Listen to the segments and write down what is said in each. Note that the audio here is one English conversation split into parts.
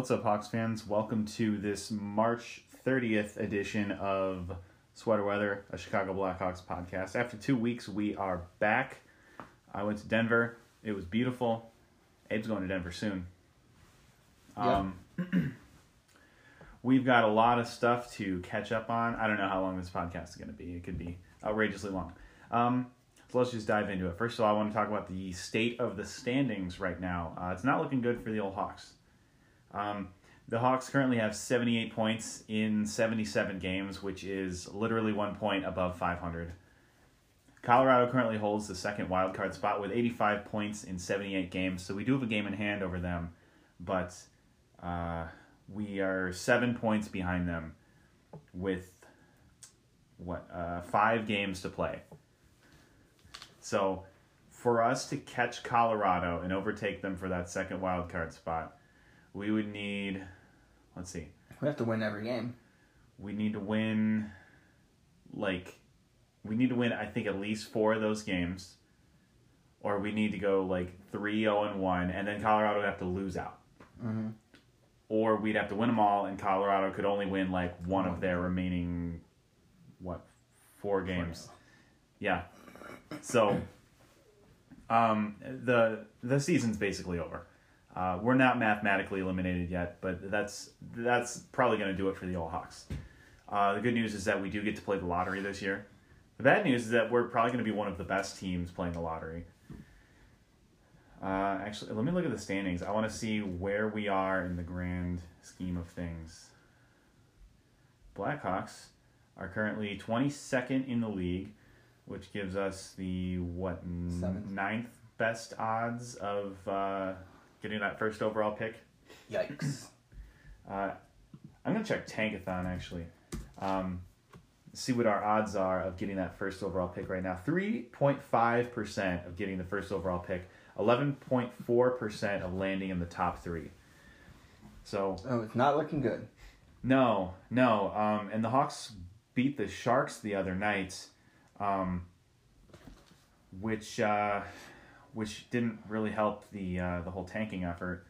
What's up, Hawks fans? Welcome to this March 30th edition of Sweater Weather, a Chicago Blackhawks podcast. After two weeks, we are back. I went to Denver. It was beautiful. Abe's going to Denver soon. Um, we've got a lot of stuff to catch up on. I don't know how long this podcast is going to be. It could be outrageously long. Um, so let's just dive into it. First of all, I want to talk about the state of the standings right now. Uh, it's not looking good for the old Hawks. Um, the Hawks currently have 78 points in 77 games, which is literally one point above 500. Colorado currently holds the second wild card spot with 85 points in 78 games, so we do have a game in hand over them, but uh, we are seven points behind them with what uh, five games to play. So, for us to catch Colorado and overtake them for that second wild card spot, we would need, let's see, We have to win every game. we need to win, like, we need to win, I think, at least four of those games, or we need to go like 3 0 and 1, and then Colorado would have to lose out. Mm-hmm. Or we'd have to win them all, and Colorado could only win like one of their remaining, what, four games. Yeah. So, um, the the season's basically over. Uh, we're not mathematically eliminated yet, but that's that's probably going to do it for the Old Hawks. Uh, the good news is that we do get to play the lottery this year. The bad news is that we're probably going to be one of the best teams playing the lottery. Uh, actually, let me look at the standings. I want to see where we are in the grand scheme of things. Blackhawks are currently 22nd in the league, which gives us the what Seventh. ninth best odds of uh, getting that first overall pick. Yikes. Uh, I'm gonna check Tankathon actually. Um, see what our odds are of getting that first overall pick right now. Three point five percent of getting the first overall pick. Eleven point four percent of landing in the top three. So oh, it's not looking good. no, no. Um, and the Hawks beat the Sharks the other night, um, which uh, which didn't really help the uh, the whole tanking effort.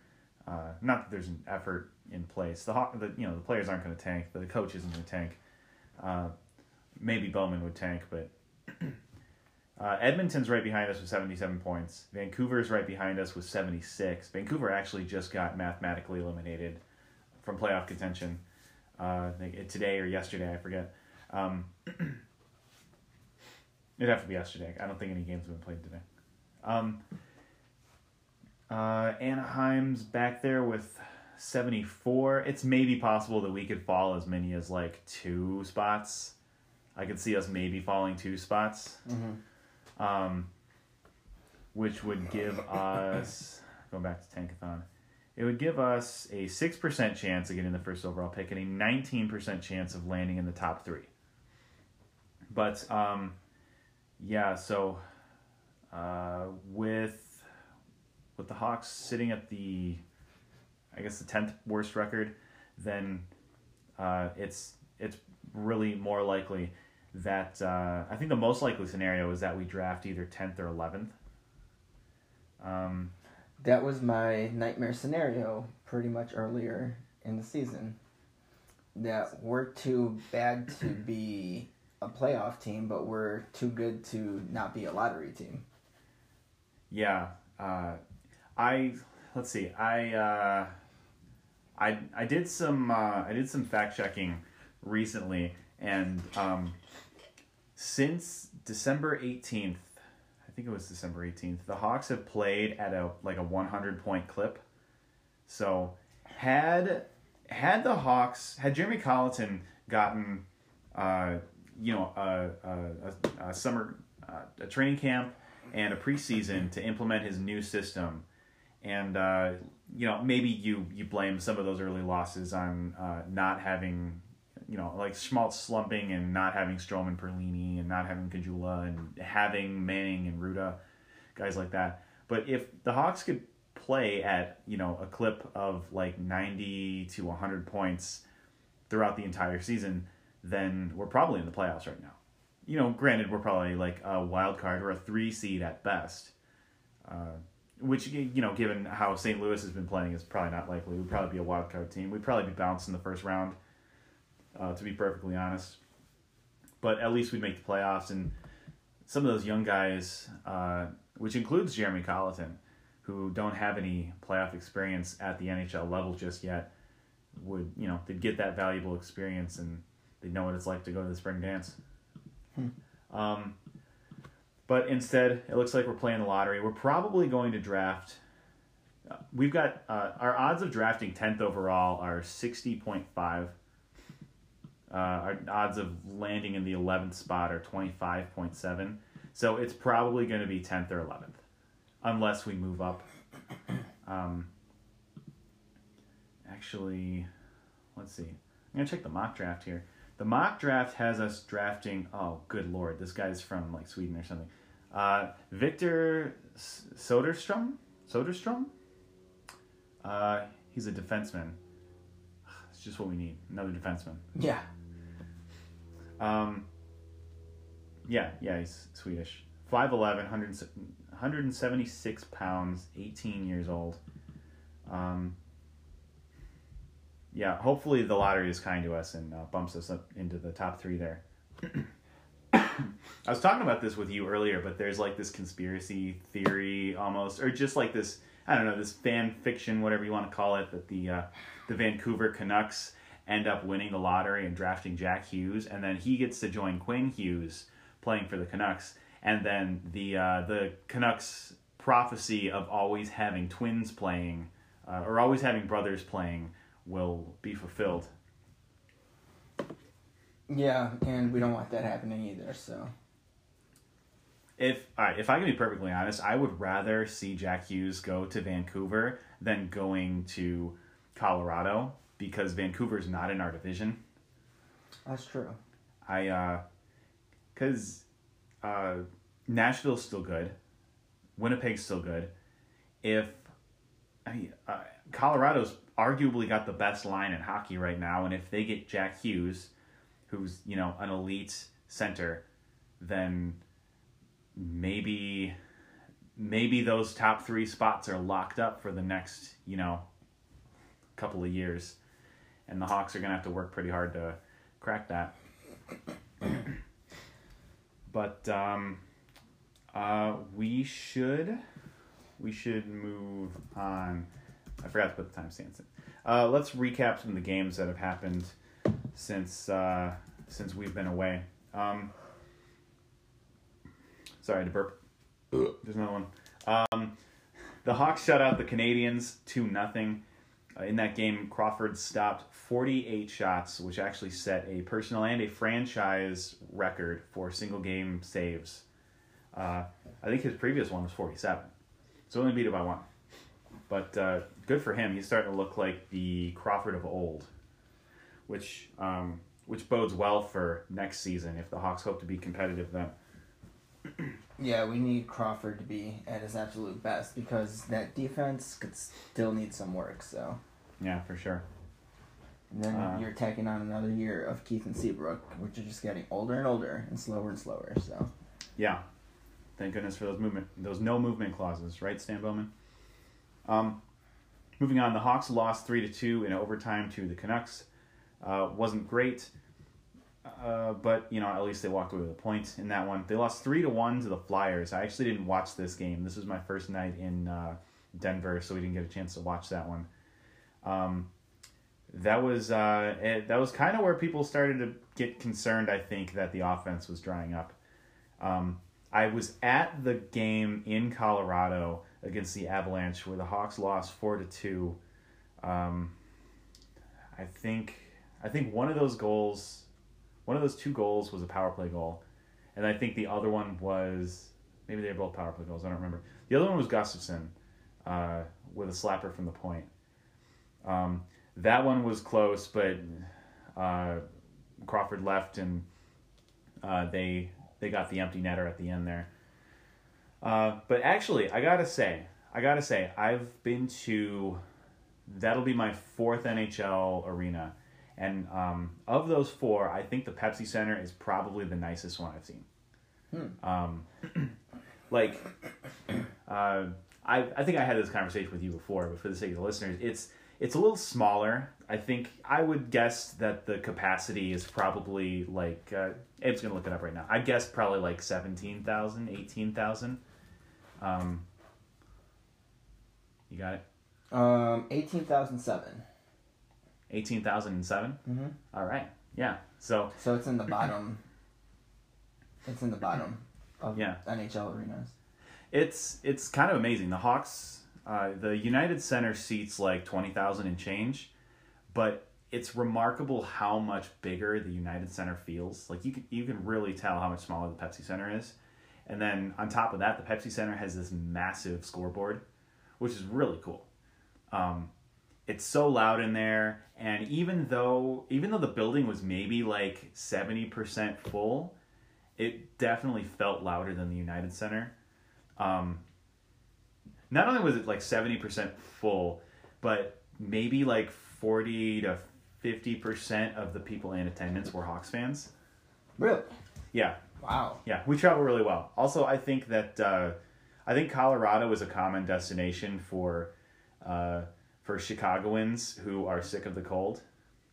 Uh, not that there's an effort in place. The the you know the players aren't going to tank. But the coach isn't going to tank. Uh, maybe Bowman would tank, but uh, Edmonton's right behind us with 77 points. Vancouver's right behind us with 76. Vancouver actually just got mathematically eliminated from playoff contention uh, today or yesterday, I forget. Um, it'd have to be yesterday. I don't think any games have been played today. Um, uh, Anaheim's back there with 74. It's maybe possible that we could fall as many as like two spots. I could see us maybe falling two spots. Mm-hmm. Um, which would give us, going back to Tankathon, it would give us a 6% chance of getting the first overall pick and a 19% chance of landing in the top three. But, um, yeah, so uh, with with the Hawks sitting at the, I guess the 10th worst record, then uh, it's it's really more likely that uh, I think the most likely scenario is that we draft either 10th or 11th. Um, That was my nightmare scenario pretty much earlier in the season. That we're too bad to be a playoff team, but we're too good to not be a lottery team. Yeah, uh, I let's see. I uh, I I did some uh, I did some fact checking recently, and um, since December eighteenth, I think it was December eighteenth, the Hawks have played at a like a one hundred point clip. So had had the Hawks had Jeremy Colliton gotten uh, you know a, a, a, a summer uh, a training camp and a preseason to implement his new system and uh, you know maybe you you blame some of those early losses on uh, not having you know like Schmaltz slumping and not having Stroman, Perlini, and not having Kajula and having Manning and Rutta, guys like that. But if the Hawks could play at you know a clip of like ninety to hundred points throughout the entire season, then we're probably in the playoffs right now. You know, granted, we're probably like a wild card or a three seed at best. Uh, which you know, given how St. Louis has been playing, is probably not likely. We'd probably be a wild card team. We'd probably be bounced in the first round, uh, to be perfectly honest. But at least we'd make the playoffs, and some of those young guys, uh, which includes Jeremy Colliton, who don't have any playoff experience at the NHL level just yet, would you know they'd get that valuable experience and they'd know what it's like to go to the spring dance. Hmm. Um, but instead, it looks like we're playing the lottery. We're probably going to draft. Uh, we've got uh, our odds of drafting tenth overall are sixty point five. Uh, our odds of landing in the eleventh spot are twenty five point seven. So it's probably going to be tenth or eleventh, unless we move up. Um, actually, let's see. I'm gonna check the mock draft here. The mock draft has us drafting. Oh, good lord, this guy's from like Sweden or something. Uh, Victor S- Soderstrom. Soderstrom. Uh, he's a defenseman. It's just what we need. Another defenseman. Yeah. Um, yeah, yeah, he's Swedish. 5'11", 100, 176 pounds, 18 years old. Um, yeah, hopefully the lottery is kind to us and uh, bumps us up into the top three there. I was talking about this with you earlier, but there's like this conspiracy theory almost, or just like this, I don't know, this fan fiction, whatever you want to call it, that the uh, the Vancouver Canucks end up winning the lottery and drafting Jack Hughes, and then he gets to join Quinn Hughes playing for the Canucks, and then the uh, the Canucks prophecy of always having twins playing, uh, or always having brothers playing, will be fulfilled. Yeah, and we don't want that happening either. So If all right, if I can be perfectly honest, I would rather see Jack Hughes go to Vancouver than going to Colorado because Vancouver's not in our division. that's true. I uh cuz uh Nashville's still good. Winnipeg's still good. If I mean, uh, Colorado's arguably got the best line in hockey right now and if they get Jack Hughes who's, you know, an elite center, then maybe maybe those top 3 spots are locked up for the next, you know, couple of years. And the Hawks are to have to work pretty hard to crack that. but um, uh, we should we should move on. I forgot to put the timestamps in. Uh, let's recap some of the games that have happened since uh, since we've been away. Um, sorry to burp. There's another one. Um, the Hawks shut out the Canadiens two nothing. Uh, in that game, Crawford stopped 48 shots, which actually set a personal and a franchise record for single game saves. Uh, I think his previous one was 47. So only beat it by one. But uh, good for him. He's starting to look like the Crawford of old, which um, which bodes well for next season if the Hawks hope to be competitive then. Yeah, we need Crawford to be at his absolute best because that defense could still need some work. So, Yeah, for sure. and then Uh. you're taking on another year of Keith and Seabrook, which are just getting older and older and slower and slower. So, Yeah. Thank goodness for those movement, those no movement clauses, right, Stan Bowman? Um, moving on, the Hawks lost three to two in overtime to the Canucks. Uh, wasn't great, uh, but you know at least they walked away with a point in that one. They lost three to one to the Flyers. I actually didn't watch this game. This was my first night in uh, Denver, so we didn't get a chance to watch that one. Um, that was uh, it, that was kind of where people started to get concerned. I think that the offense was drying up. Um, I was at the game in Colorado against the Avalanche where the Hawks lost four to two. Um, I think I think one of those goals, one of those two goals was a power play goal, and I think the other one was maybe they were both power play goals. I don't remember. The other one was Gustafsson uh, with a slapper from the point. Um, that one was close, but uh, Crawford left and uh, they they got the empty netter at the end there. Uh, but actually, I gotta say, I gotta say, I've been to. That'll be my fourth NHL arena, and um, of those four, I think the Pepsi Center is probably the nicest one I've seen. Um, like, uh, I I think I had this conversation with you before, but for the sake of the listeners, it's it's a little smaller. I think I would guess that the capacity is probably like uh, Abe's gonna look it up right now. I guess probably like 17,000, 18,000. Um, you got it. Um, eighteen thousand seven. Eighteen thousand and seven. Mm-hmm. All right. Yeah. So So it's in the bottom. It's in the bottom of Yeah. NHL arenas. it's it's kind of amazing. The Hawks, uh, the United Center seats like twenty thousand and change, but it's remarkable how much bigger the United Center feels. Like you can you can really tell how much smaller the Pepsi Center is, and then on top of that, the Pepsi Center has this massive scoreboard, which is really cool. Um, it's so loud in there, and even though even though the building was maybe like seventy percent full, it definitely felt louder than the United Center. Um, not only was it like 70% full, but maybe like 40 to 50% of the people in attendance were Hawks fans. Really? Yeah, Wow. yeah, we travel really well. Also, I think that uh, I think Colorado is a common destination for uh, for Chicagoans who are sick of the cold.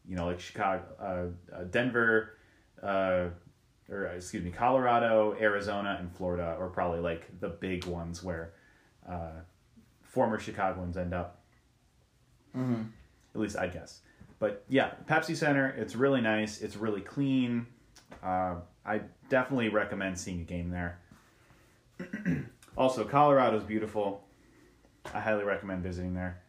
You know, like Chicago, uh, uh, Denver, uh, or excuse me, Colorado, Arizona, and Florida are probably like the big ones where uh, former Chicagoans end up. Mm-hmm. At least I guess. But yeah, Pepsi Center, it's really nice. It's really clean. Uh, I definitely recommend seeing a game there. also, Colorado's beautiful. I highly recommend visiting there.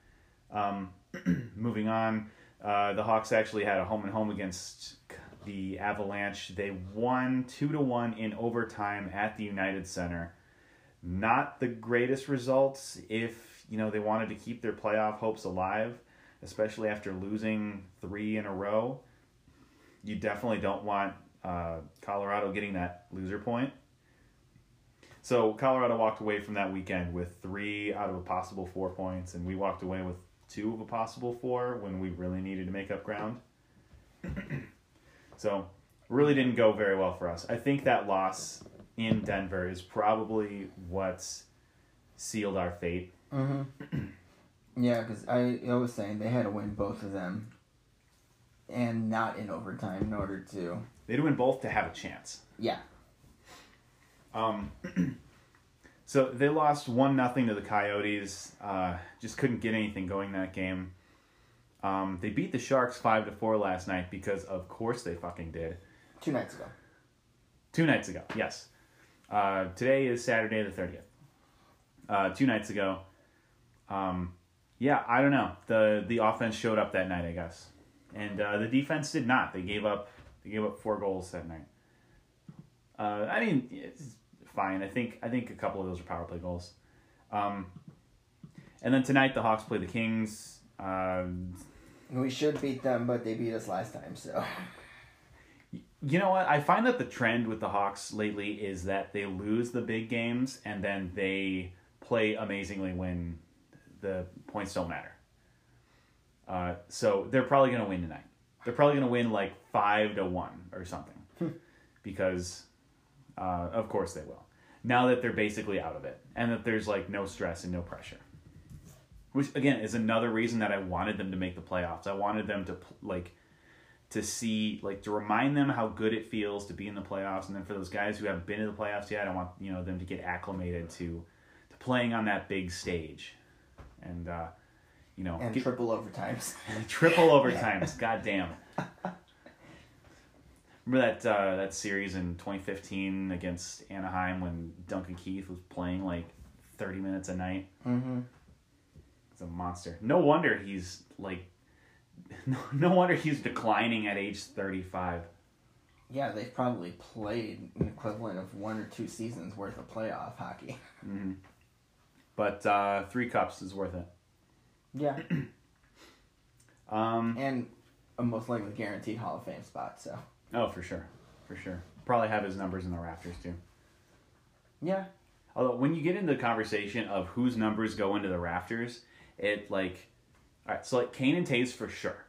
Um, moving on, uh, the Hawks actually had a home and home against the Avalanche. They won two to one in overtime at the United Center. Not the greatest results if you know they wanted to keep their playoff hopes alive, especially after losing three in a row. You definitely don't want uh, Colorado getting that loser point. So Colorado walked away from that weekend with three out of a possible four points, and we walked away with two of a possible four when we really needed to make up ground. so really didn't go very well for us. I think that loss in Denver is probably what's sealed our fate. Mm-hmm. yeah, because I, I was saying they had to win both of them, and not in overtime in order to. They had to win both to have a chance. Yeah. Um, so they lost one nothing to the Coyotes. Uh, just couldn't get anything going that game. Um, they beat the Sharks five to four last night because of course they fucking did. Two nights ago. Two nights ago, yes. Uh, today is Saturday the thirtieth. Uh, two nights ago. Um, yeah, I don't know. the The offense showed up that night, I guess, and uh, the defense did not. They gave up. They gave up four goals that night. Uh, I mean, it's fine. I think I think a couple of those are power play goals. Um, and then tonight the Hawks play the Kings. Um, We should beat them, but they beat us last time, so. You know what? I find that the trend with the Hawks lately is that they lose the big games and then they play amazingly when the points don't matter. Uh, so they're probably going to win tonight. They're probably going to win like five to one or something, because uh, of course they will. Now that they're basically out of it and that there's like no stress and no pressure, which again is another reason that I wanted them to make the playoffs. I wanted them to like to see like to remind them how good it feels to be in the playoffs. And then for those guys who haven't been in the playoffs yet i want you know them to get acclimated to to playing on that big stage. And uh you know And get- triple overtimes. triple overtimes. God damn remember that uh that series in 2015 against anaheim when duncan keith was playing like 30 minutes a night mm-hmm. He's a monster. No wonder he's like, no, no wonder he's declining at age thirty-five. Yeah, they've probably played an equivalent of one or two seasons worth of playoff hockey. hmm But uh, three cups is worth it. Yeah. Um, And a most likely guaranteed Hall of Fame spot, so. Oh, for sure, for sure. Probably have his numbers in the rafters too. Yeah. Although when you get into the conversation of whose numbers go into the rafters, it like, all right, so like Kane and Toews for sure,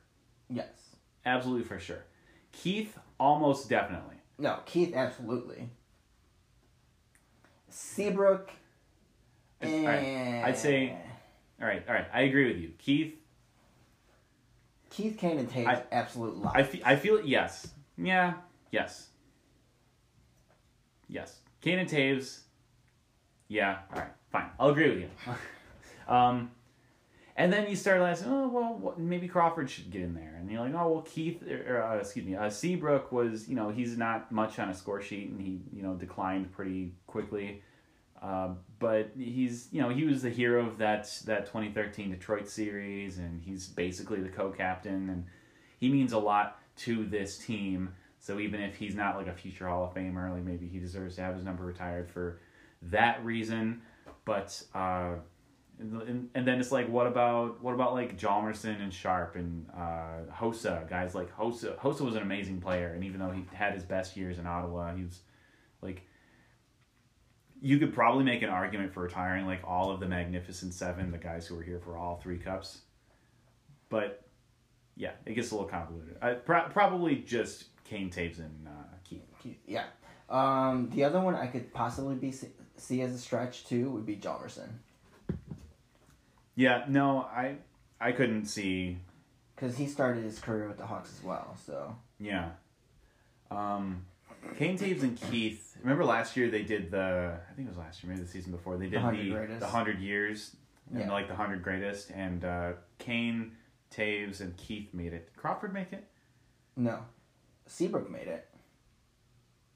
Yes. absolutely for sure. Keith almost definitely. No, Keith, absolutely. Seabrook, all right, I'd say- All right, all right. I agree with you, Keith. Keith Kane and Toews, I- absolute lock. I feel, I feel yes, yeah, yes, yes. Kane and Toews. Yeah, all right, fine. I'll agree with you. um, and then you start asking, oh well, what, maybe Crawford should get in there, and you're like, oh well, Keith, or, uh, excuse me, uh, Seabrook was, you know, he's not much on a score sheet, and he, you know, declined pretty quickly. Uh, but he's, you know, he was the hero of that that 2013 Detroit series, and he's basically the co-captain, and he means a lot to this team. So even if he's not like a future Hall of Famer, like maybe he deserves to have his number retired for that reason. But uh, and, and then it's like, what about what about like Hjalmarsson and Sharp and uh, Hossa guys like Hossa? Hossa was an amazing player, and even though he had his best years in Ottawa, he was like you could probably make an argument for retiring like all of the Magnificent Seven, the guys who were here for all three cups. But yeah, it gets a little convoluted. I, pro- probably just Kane, Toews, and uh, Keith. Keith- yeah. Um, the other one I could possibly be see, see as a stretch too would be Hjalmarsson Yeah, no, I I couldn't see. because he started his career with the Hawks as well. So Yeah, um, Kane, Toews, and Keith. Remember last year they did the I think it was last year, maybe the season before they did 100 the the hundred years and Yeah. like the hundred greatest, and uh, Kane, Toews, and Keith made it. Did Crawford make it? no, Seabrook made it.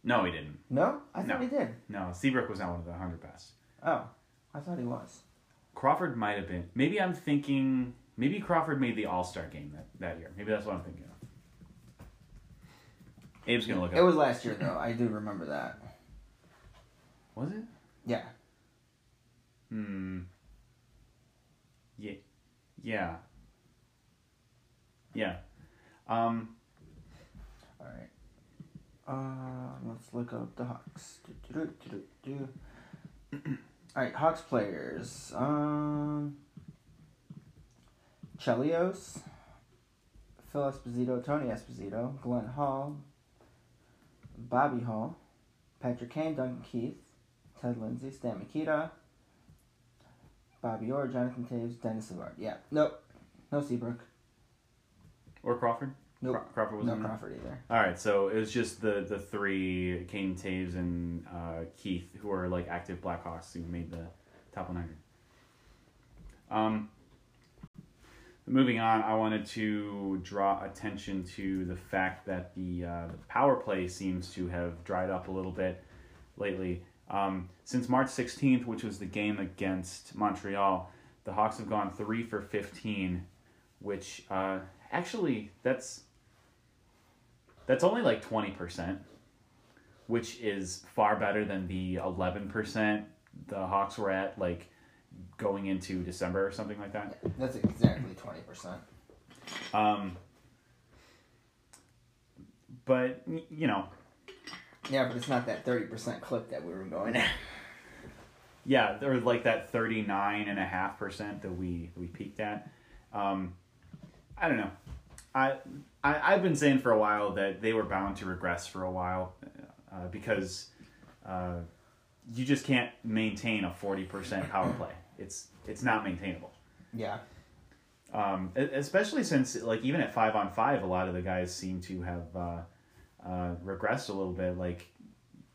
No, he didn't. No, I thought No. he did. No, Seabrook was not one of the 100 best. Oh, I thought he was. Crawford might have been. Maybe I'm thinking. Maybe Crawford made the All Star game that, that year. Maybe that's what I'm thinking of. Abe's gonna look at It up. was last year though. I do remember that. Was it? Yeah. Hmm. Yeah. Yeah. Yeah. Um. All right. Uh, let's look up the Hawks. Do, do, do. All right, Hawks players. Um, Chelios, Phil Esposito, Tony Esposito, Glenn Hall, Bobby Hull, Patrick Kane, Duncan Keith, Ted Lindsay, Stan Mikita, Bobby Orr, Jonathan Toews, Denis Savard. Yeah, nope, no Seabrook, Or Crawford. Nope. Cra- Crawford was no? Crawford either. All right, so it was just the the three Kane, Toews, and uh, Keith who are like active Blackhawks who made the top 100. Um, moving on, I wanted to draw attention to the fact that the uh, the power play seems to have dried up a little bit lately. Um, since March 16th, which was the game against Montreal, the Hawks have gone three for 15, which uh, actually that's that's only like 20%, which is far better than the 11% the Hawks were at, like going into December or something like that. That's exactly twenty percent. Um, but, you know, Yeah, but it's not that thirty percent clip that we were going at. yeah, there was like that 39.5% that we, we peaked at. Um, I don't know. I, I, I've been saying for a while that they were bound to regress for a while uh, because uh, you just can't maintain a 40% power play. It's, it's not maintainable. Yeah. Um, especially since, like, even at five on five, a lot of the guys seem to have uh, uh, regressed a little bit. Like,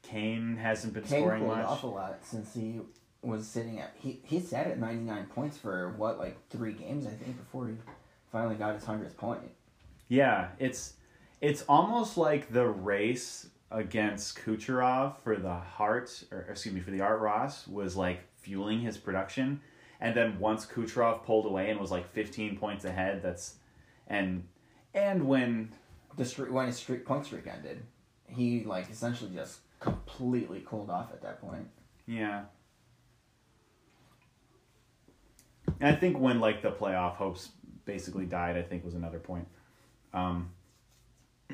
Kane hasn't been Kane scoring much. off a lot since he was sitting at he he sat at ninety nine points for what like three games I think before he finally got his hundredth point. Yeah, it's it's almost like the race against Kucherov for the Hart, or excuse me, for the Art Ross was like fueling his production, and then once Kucherov pulled away and was like fifteen points ahead, that's and and when The streak when his streak point streak ended, he like essentially just completely cooled off at that point. yeah. And I think when like the playoff hopes basically died, I think was another point. Um,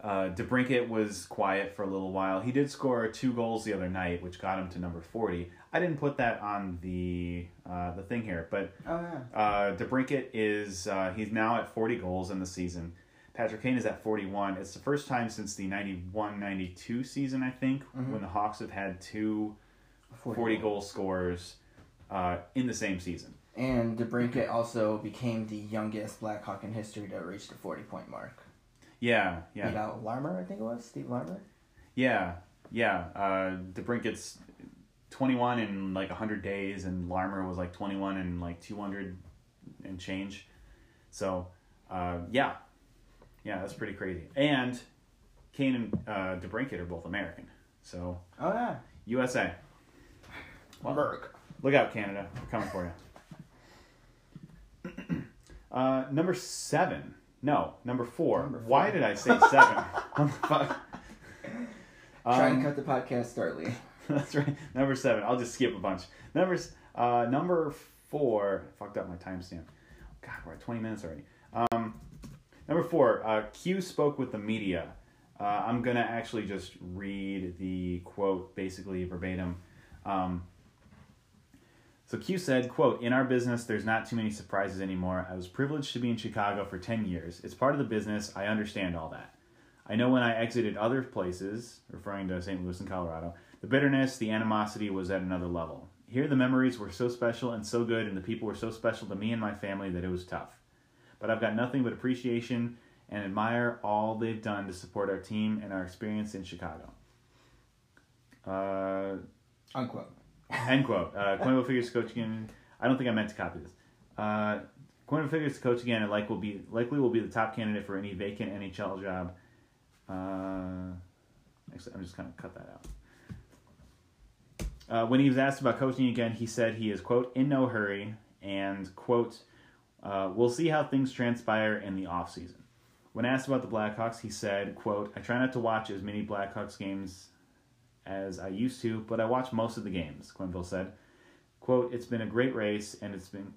uh, DeBrincat was quiet for a little while. He did score two goals the other night, which got him to number forty. I didn't put that on the uh, the thing here, but Oh yeah. uh, DeBrincat is uh, he's now at forty goals in the season. Patrick Kane is at forty one. It's the first time since the 91-92 season, I think, Mhm. when the Hawks have had two 40, 40 goal scorers uh, in the same season. And DeBrincat also became the youngest Blackhawk in history to reach the 40 point mark. Yeah, Beat yeah, out Larmer, I think it was. Steve Larmer. yeah, yeah. Uh, DeBrincat's 21 in like 100 days, and Larmer was like 21 in like 200 and change. So, uh, yeah, yeah, that's pretty crazy. And Kane and uh, DeBrincat are both American, so Oh, yeah. USA. Well. Look out, Canada. We're coming for you. Uh, number seven. No, number four. Number four. Why did I say seven? Fuck? Try and Um, cut the podcast early. that's right. Number seven. I'll just skip a bunch. Numbers. Uh, number four. Fucked up my timestamp. God, we're at twenty minutes already. Um, number four. Uh, Q spoke with the media. Uh, I'm gonna actually just read the quote basically verbatim. Um, so Q said, quote, In our business, there's not too many surprises anymore. I was privileged to be in Chicago for 10 years. It's part of the business. I understand all that. I know when I exited other places, referring to St. Louis and Colorado, the bitterness, the animosity was at another level. Here, the memories were so special and so good, and the people were so special to me and my family that it was tough. But I've got nothing but appreciation and admire all they've done to support our team and our experience in Chicago. Uh, Unquote. End quote. Uh, Quenneville figures to coach again. I don't think I meant to copy this. Uh, Quenneville figures to coach again, and like will be likely will be the top candidate for any vacant NHL job. Uh, actually, I'm just gonna cut that out. Uh, when he was asked about coaching again, he said he is quote in no hurry and quote uh, we'll see how things transpire in the off season. When asked about the Blackhawks, he said quote I try not to watch as many Blackhawks games as I used to, but I watch most of the games, Quenneville said. Quote, it's been a great race and it's been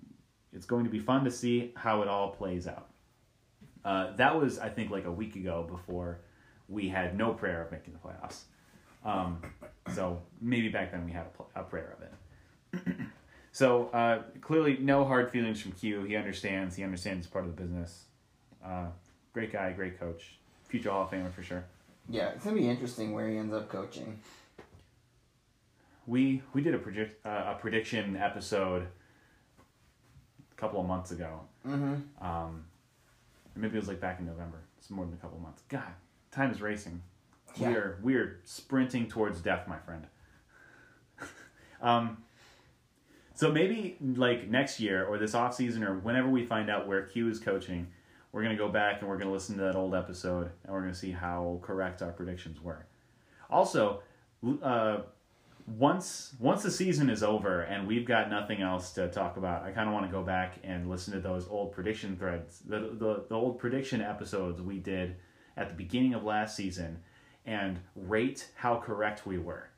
it's going to be fun to see how it all plays out. Uh, that was, I think, like a week ago before we had no prayer of making the playoffs. Um, so maybe back then we had a, pl- a prayer of it. so uh, clearly, no hard feelings from Q. He understands. He understands it's part of the business. Uh, great guy, great coach, future Hall of Famer for sure. Yeah, it's going to be interesting where he ends up coaching. We we did a predict uh, a prediction episode a couple of months ago. Mm-hmm. Um, maybe it was like back in November. It's more than a couple of months. God, time is racing. Yeah. We are we are sprinting towards death, my friend. um, so maybe like next year or this off season or whenever we find out where Q is coaching, we're gonna go back and we're gonna listen to that old episode and we're gonna see how correct our predictions were. Also, uh, once once the season is over and we've got nothing else to talk about, I kind of want to go back and listen to those old prediction threads, the, the the old prediction episodes we did at the beginning of last season, and rate how correct we were.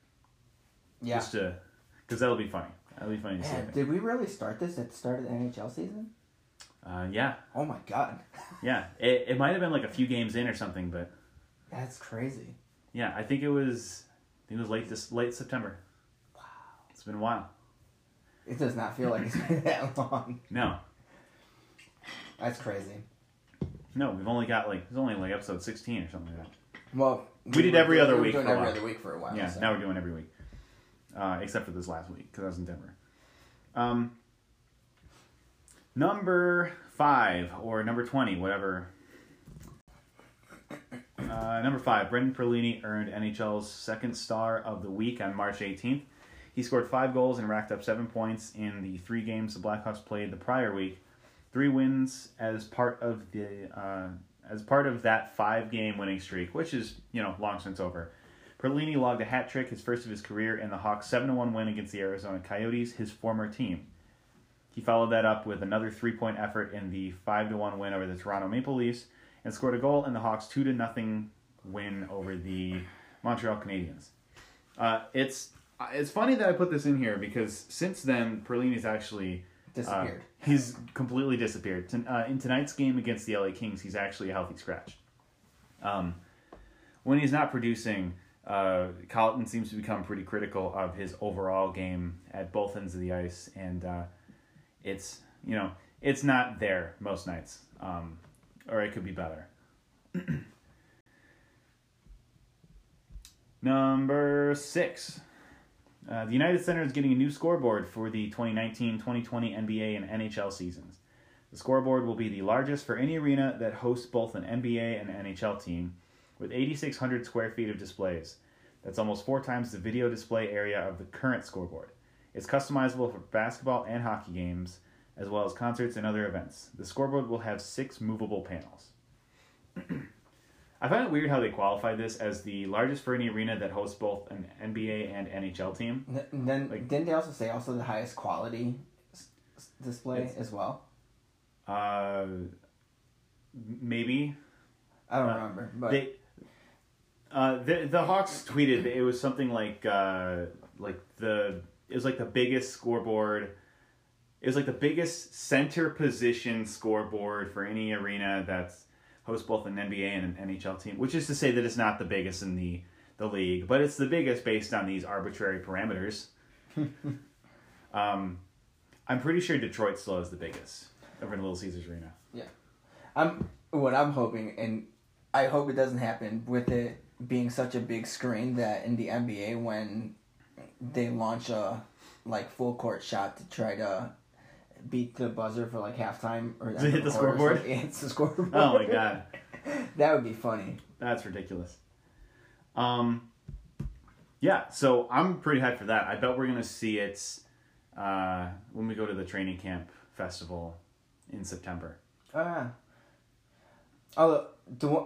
Yeah. Just to, because that'll be funny. That'll be funny to see. Man, did we really start this at the start of the NHL season? Uh, yeah, Oh my god. yeah. It it might have been like a few games in or something, but That's crazy. yeah, I think it was. Think it was late this late September. Wow. It's been a while. It does not feel like it's been that long. No, That's crazy. no, we've only got like it's only like episode sixteen or something like that. Well, We did every doing- other we were week Doing for a every while. other week for a while. Yeah, so. now we're doing every week, uh, except for this last week because I was in Denver. Um, number five or number twenty, whatever. Uh, number five, Brendan Perlini earned NHL's second star of the week on March 18th. He scored five goals and racked up seven points in the three games the Blackhawks played the prior week. Three wins as part of the uh, as part of that five game winning streak, which is you know long since over. Perlini logged a hat trick, his first of his career, in the Hawks' 7 1 win against the Arizona Coyotes, his former team. He followed that up with another three point effort in the 5 1 win over the Toronto Maple Leafs and scored a goal in the Hawks' 2 0 win over the Montreal Canadiens. Uh, it's it's funny that I put this in here because since then, Perlini's actually uh, Disappeared. he's completely disappeared. Ton- uh, in tonight's game against the LA Kings, he's actually a healthy scratch. Um, when he's not producing, uh, Colliton seems to become pretty critical of his overall game at both ends of the ice, and uh, it's you know it's not there most nights, um, or it could be better. Number six. Uh, the United Center is getting a new scoreboard for the 2019-2020 NBA and NHL seasons. The scoreboard will be the largest for any arena that hosts both an NBA and NHL team, with 8,600 square feet of displays. That's almost four times the video display area of the current scoreboard. It's customizable for basketball and hockey games, as well as concerts and other events. The scoreboard will have six movable panels. I find it weird how they qualify this as the largest for any arena that hosts both an NBA and NHL team. N- Then Like- didn't they also say also the highest quality s- display as well? Uh, maybe I don't uh, remember, but they. Uh, the the Hawks tweeted that it was something like uh, like the it was like the biggest scoreboard. It was like the biggest center position scoreboard for any arena that's hosts both an NBA and an NHL team, which is to say that it's not the biggest in the the league, but it's the biggest based on these arbitrary parameters. um, I'm pretty sure Detroit still is the biggest over in Little Caesars Arena. Yeah. I'm what I'm hoping, and I hope it doesn't happen with it being such a big screen that in the NBA when they launch a like full court shot to try to beat the buzzer for like halftime or To hit the scoreboard? something, it hits the scoreboard. Oh my god. that would be funny. That's ridiculous. Um, yeah, so I'm pretty hyped for that. I bet we're gonna see it uh, when we go to the training camp festival in September. Ah. Oh, the one,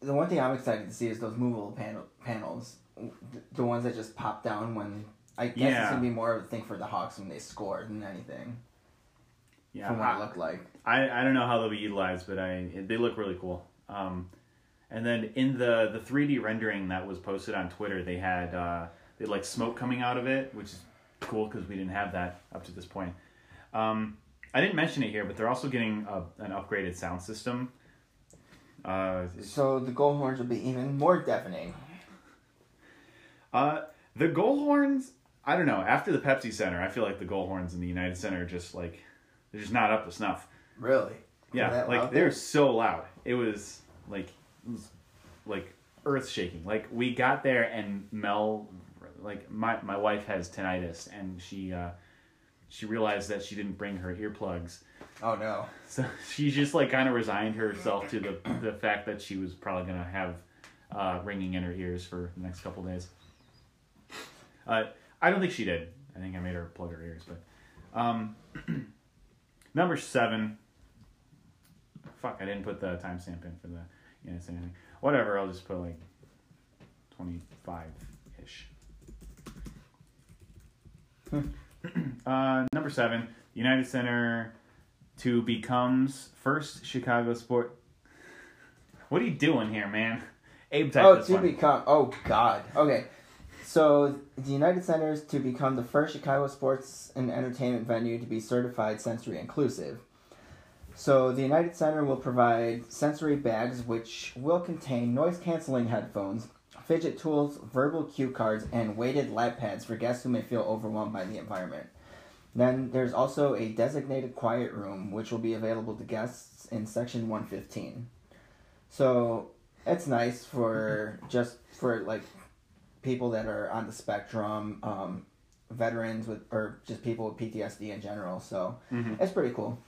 the one thing I'm excited to see is those movable panel, panels, the, the ones that just pop down when. I guess Yeah. it's gonna be more of a thing for the Hawks when they score than anything. Yeah, from what it I, looked like. I, I don't know how they'll be utilized, but I they look really cool. Um, and then in the the 3D rendering that was posted on Twitter, they had uh, they had like smoke coming out of it, which is cool because we didn't have that up to this point. Um, I didn't mention it here, but they're also getting a, an upgraded sound system. Uh, So the goal horns will be even more deafening. Uh, the goal horns. I don't know. After the Pepsi Center, I feel like the goal horns in the United Center are just like they're just not up to snuff. Really? Yeah, like they're so loud. It was like it was like earth shaking. Like we got there and Mel, like my my wife has tinnitus and she uh, she realized that she didn't bring her earplugs. Oh no. So she just like kind of resigned herself to the the fact that she was probably gonna have uh, ringing in her ears for the next couple days. Uh, I don't think she did. I think I made her plug her ears, but um, number seven. Fuck, I didn't put the timestamp in for the you know anything. Whatever, I'll just put like twenty five ish. uh, number seven, United Center to becomes first Chicago sport. What are you doing here, man? Abe typed Oh, to one. become. Oh God. Okay. So the United Center is to become the first Chicago sports and entertainment venue to be certified sensory inclusive. So the United Center will provide sensory bags which will contain noise canceling headphones, fidget tools, verbal cue cards, and weighted lap pads for guests who may feel overwhelmed by the environment. Then there's also a designated quiet room which will be available to guests in section 115. So it's nice for just for like people that are on the spectrum, um, veterans with or just people with PTSD in general. So Mhm. it's pretty cool.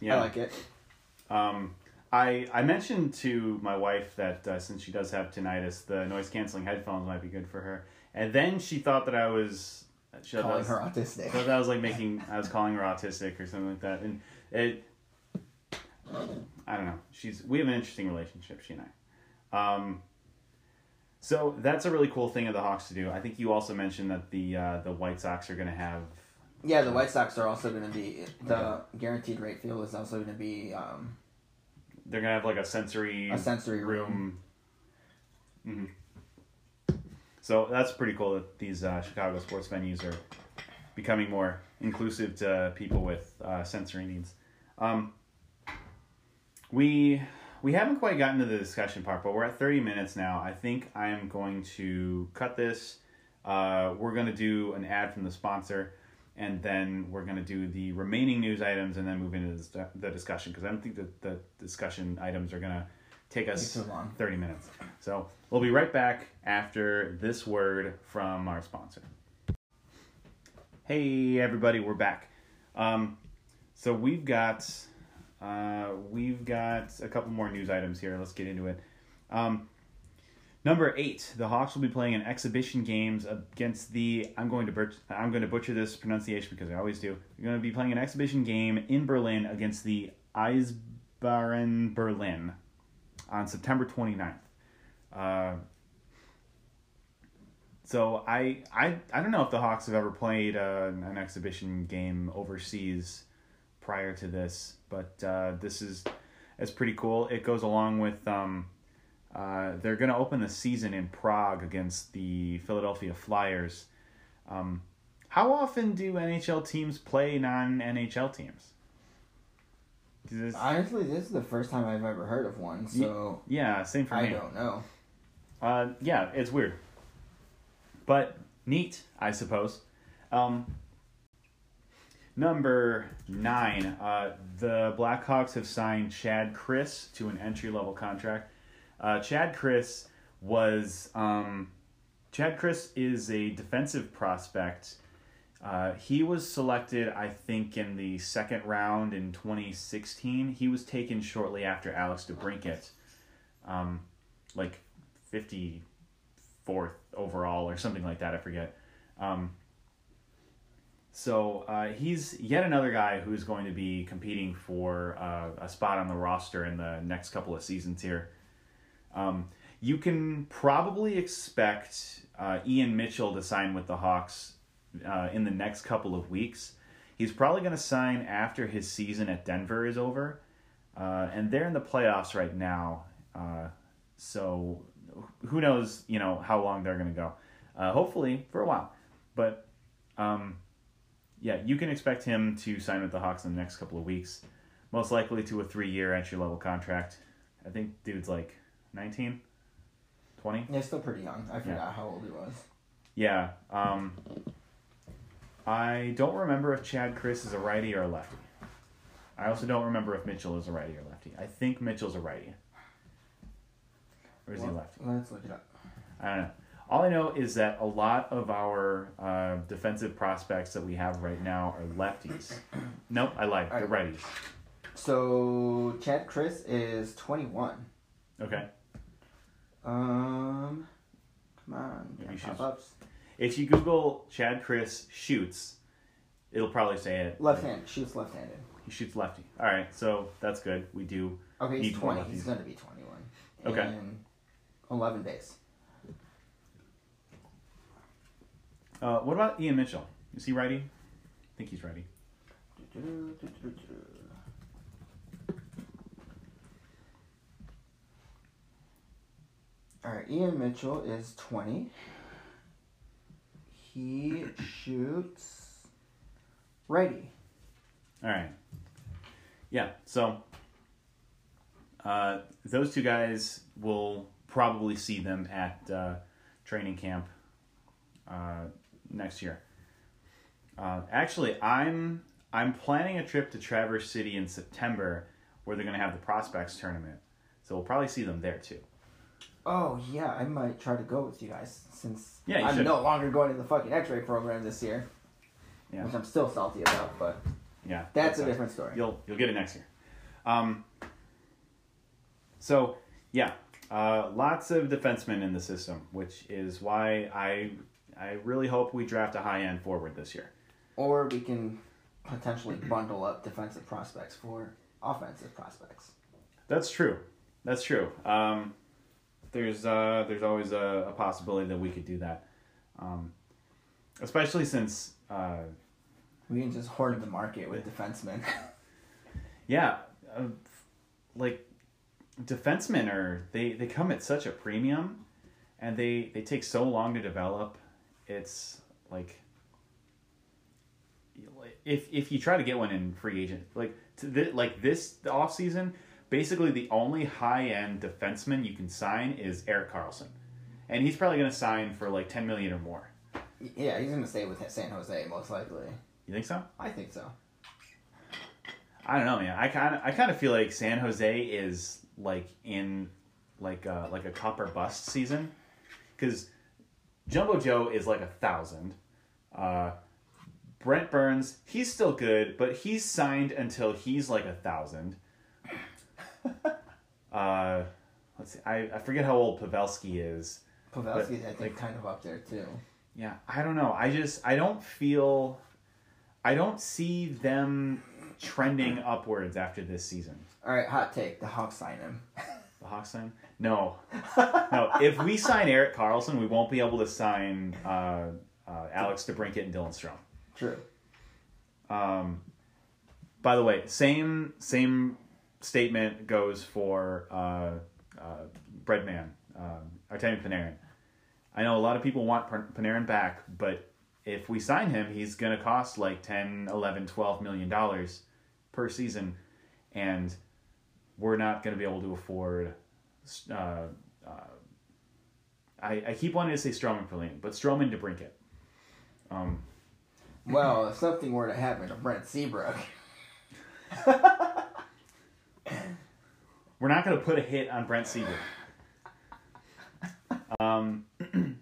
Yeah. I like it. Um, I I mentioned to my wife that uh, since she does have tinnitus, the noise canceling headphones might be good for her. And then she thought that I was she Calling was- her autistic. thought that I was like making I was calling her autistic or something like that. And it I don't know. She's we have an interesting relationship, she and I. Um, so that's a really cool thing of the Hawks to do. I think you also mentioned that the uh, the White Sox are going to have Yeah, the White Sox are also going to be the guaranteed rate field is also going to be um, they're going to have like a sensory a sensory room. room. hmm So that's pretty cool that these uh, Chicago sports venues are becoming more inclusive to people with uh, sensory needs. Um, we we haven't quite gotten to the discussion part, but we're at thirty minutes now. I think I am going to cut this. Uh, we're going to do an ad from the sponsor, and then we're going to do the remaining news items, and then move into the, the discussion because I don't think that the discussion items are going to take us long. 30 minutes. So we'll be right back after this word from our sponsor. Hey everybody, we're back. Um, so we've got uh, we've got a couple more news items here. Let's get into it. Um, number eight, the Hawks will be playing an exhibition games against the. I'm going to butcher, I'm going to butcher this pronunciation because I always do. They're going to be playing an exhibition game in Berlin against the Eisbären Berlin on September 29th. Uh, so I, I I don't know if the Hawks have ever played uh, an exhibition game overseas prior to this, but uh, this is it's pretty cool. It goes along with um, uh, they're going to open the season in Prague against the Philadelphia Flyers. Um, how often do NHL teams play non NHL teams? This... Honestly, this is the first time I've ever heard of one. So yeah, same for I me. I don't know. Uh, yeah, it's weird but neat, I suppose. Um, number nine, uh, the Blackhawks have signed Chad Krys to an entry level contract. Uh, Chad Krys was um, Chad Krys is a defensive prospect. Uh, he was selected, I think, in the second round in 2016. He was taken shortly after Alex DeBrincat, um, like 50 fourth overall or something like that. I forget. Um, so uh, he's yet another guy who's going to be competing for uh, a spot on the roster in the next couple of seasons here. Um, you can probably expect uh, Ian Mitchell to sign with the Hawks uh, in the next couple of weeks. He's probably going to sign after his season at Denver is over, uh, and they're in the playoffs right now. Uh, so who knows, you know, how long they're going to go. Hopefully for a while. But um, yeah, you can expect him to sign with the Hawks in the next couple of weeks. Most likely to a three year entry level contract. I think dude's like 19, 20. Yeah, still pretty young. I forgot yeah. how old he was. Yeah. Um, I don't remember if Chad Krys is a righty or a lefty. I also don't remember if Mitchell is a righty or lefty. I think Mitchell's a righty. Or is well, he lefty? Let's look it up. I don't know. All I know is that a lot of our uh, defensive prospects that we have right now are lefties. nope, I lied. They're righties. So Chad Krys is twenty one. Okay. Um, come on, pop ups. If you Google Chad Krys shoots, it'll probably say it. Left hand shoots left handed. He shoots lefty. All right, so that's good. We do. Okay, he's twenty. He's going to be twenty one. Okay. 11 days. Uh, what about Ian Mitchell? Is he righty? I think he's righty. All right, Ian Mitchell is 20. He shoots righty. All right. Yeah, so uh, those two guys will probably see them at uh, training camp uh, next year. Uh, actually, I'm I'm planning a trip to Traverse City in September, where they're going to have the prospects tournament. So we'll probably see them there too. Oh yeah, I might try to go with you guys since yeah, I'm should. no longer going to the fucking X-ray program this year. Yeah. Which I'm still salty about, but yeah, that's, a different story. You'll you'll get it next year. Um. So yeah, uh, lots of defensemen in the system, which is why I I really hope we draft a high end forward this year. Or we can potentially bundle up defensive prospects for offensive prospects. That's true. That's true. Um, there's uh, there's always a, a, possibility that we could do that, um, especially since uh, we can just hoard the market with defensemen. yeah, uh, like defensemen are they they come at such a premium, and they they take so long to develop. It's like if if you try to get one in free agent like th- like this off season, basically the only high end defenseman you can sign is Erik Karlsson, and he's probably going to sign for like ten million or more. Yeah, he's going to stay with San Jose most likely. You think so? I think so. I don't know, man. I kind of I kind of feel like San Jose is like in like a, uh, like a copper bust season because Jumbo Joe is like a thousand. Uh, Brent Burns, he's still good, but he's signed until he's like a thousand. uh, let's see. I, I forget how old Pavelski is. Pavelski's, I think, like- kind of up there too. Yeah, I don't know. I just I don't feel I don't see them trending upwards after this season. All right, hot take: the Hawks sign him. The Hawks sign? No, no. If we sign Erik Karlsson, we won't be able to sign uh, uh, Alex DeBrincat and Dylan Strome. True. Um, by the way, same same statement goes for uh, uh, Breadman, um, Artemi Panarin. I know a lot of people want Panarin back, but if we sign him, he's going to cost like 10, 11, 12 million dollars per season, and we're not going to be able to afford. Uh, uh, I, I keep wanting to say Strome for Perlini, but Strome and DeBrincat. Um, Well, if something were to happen to Brent Seabrook, We're not going to put a hit on Brent Seabrook. Um,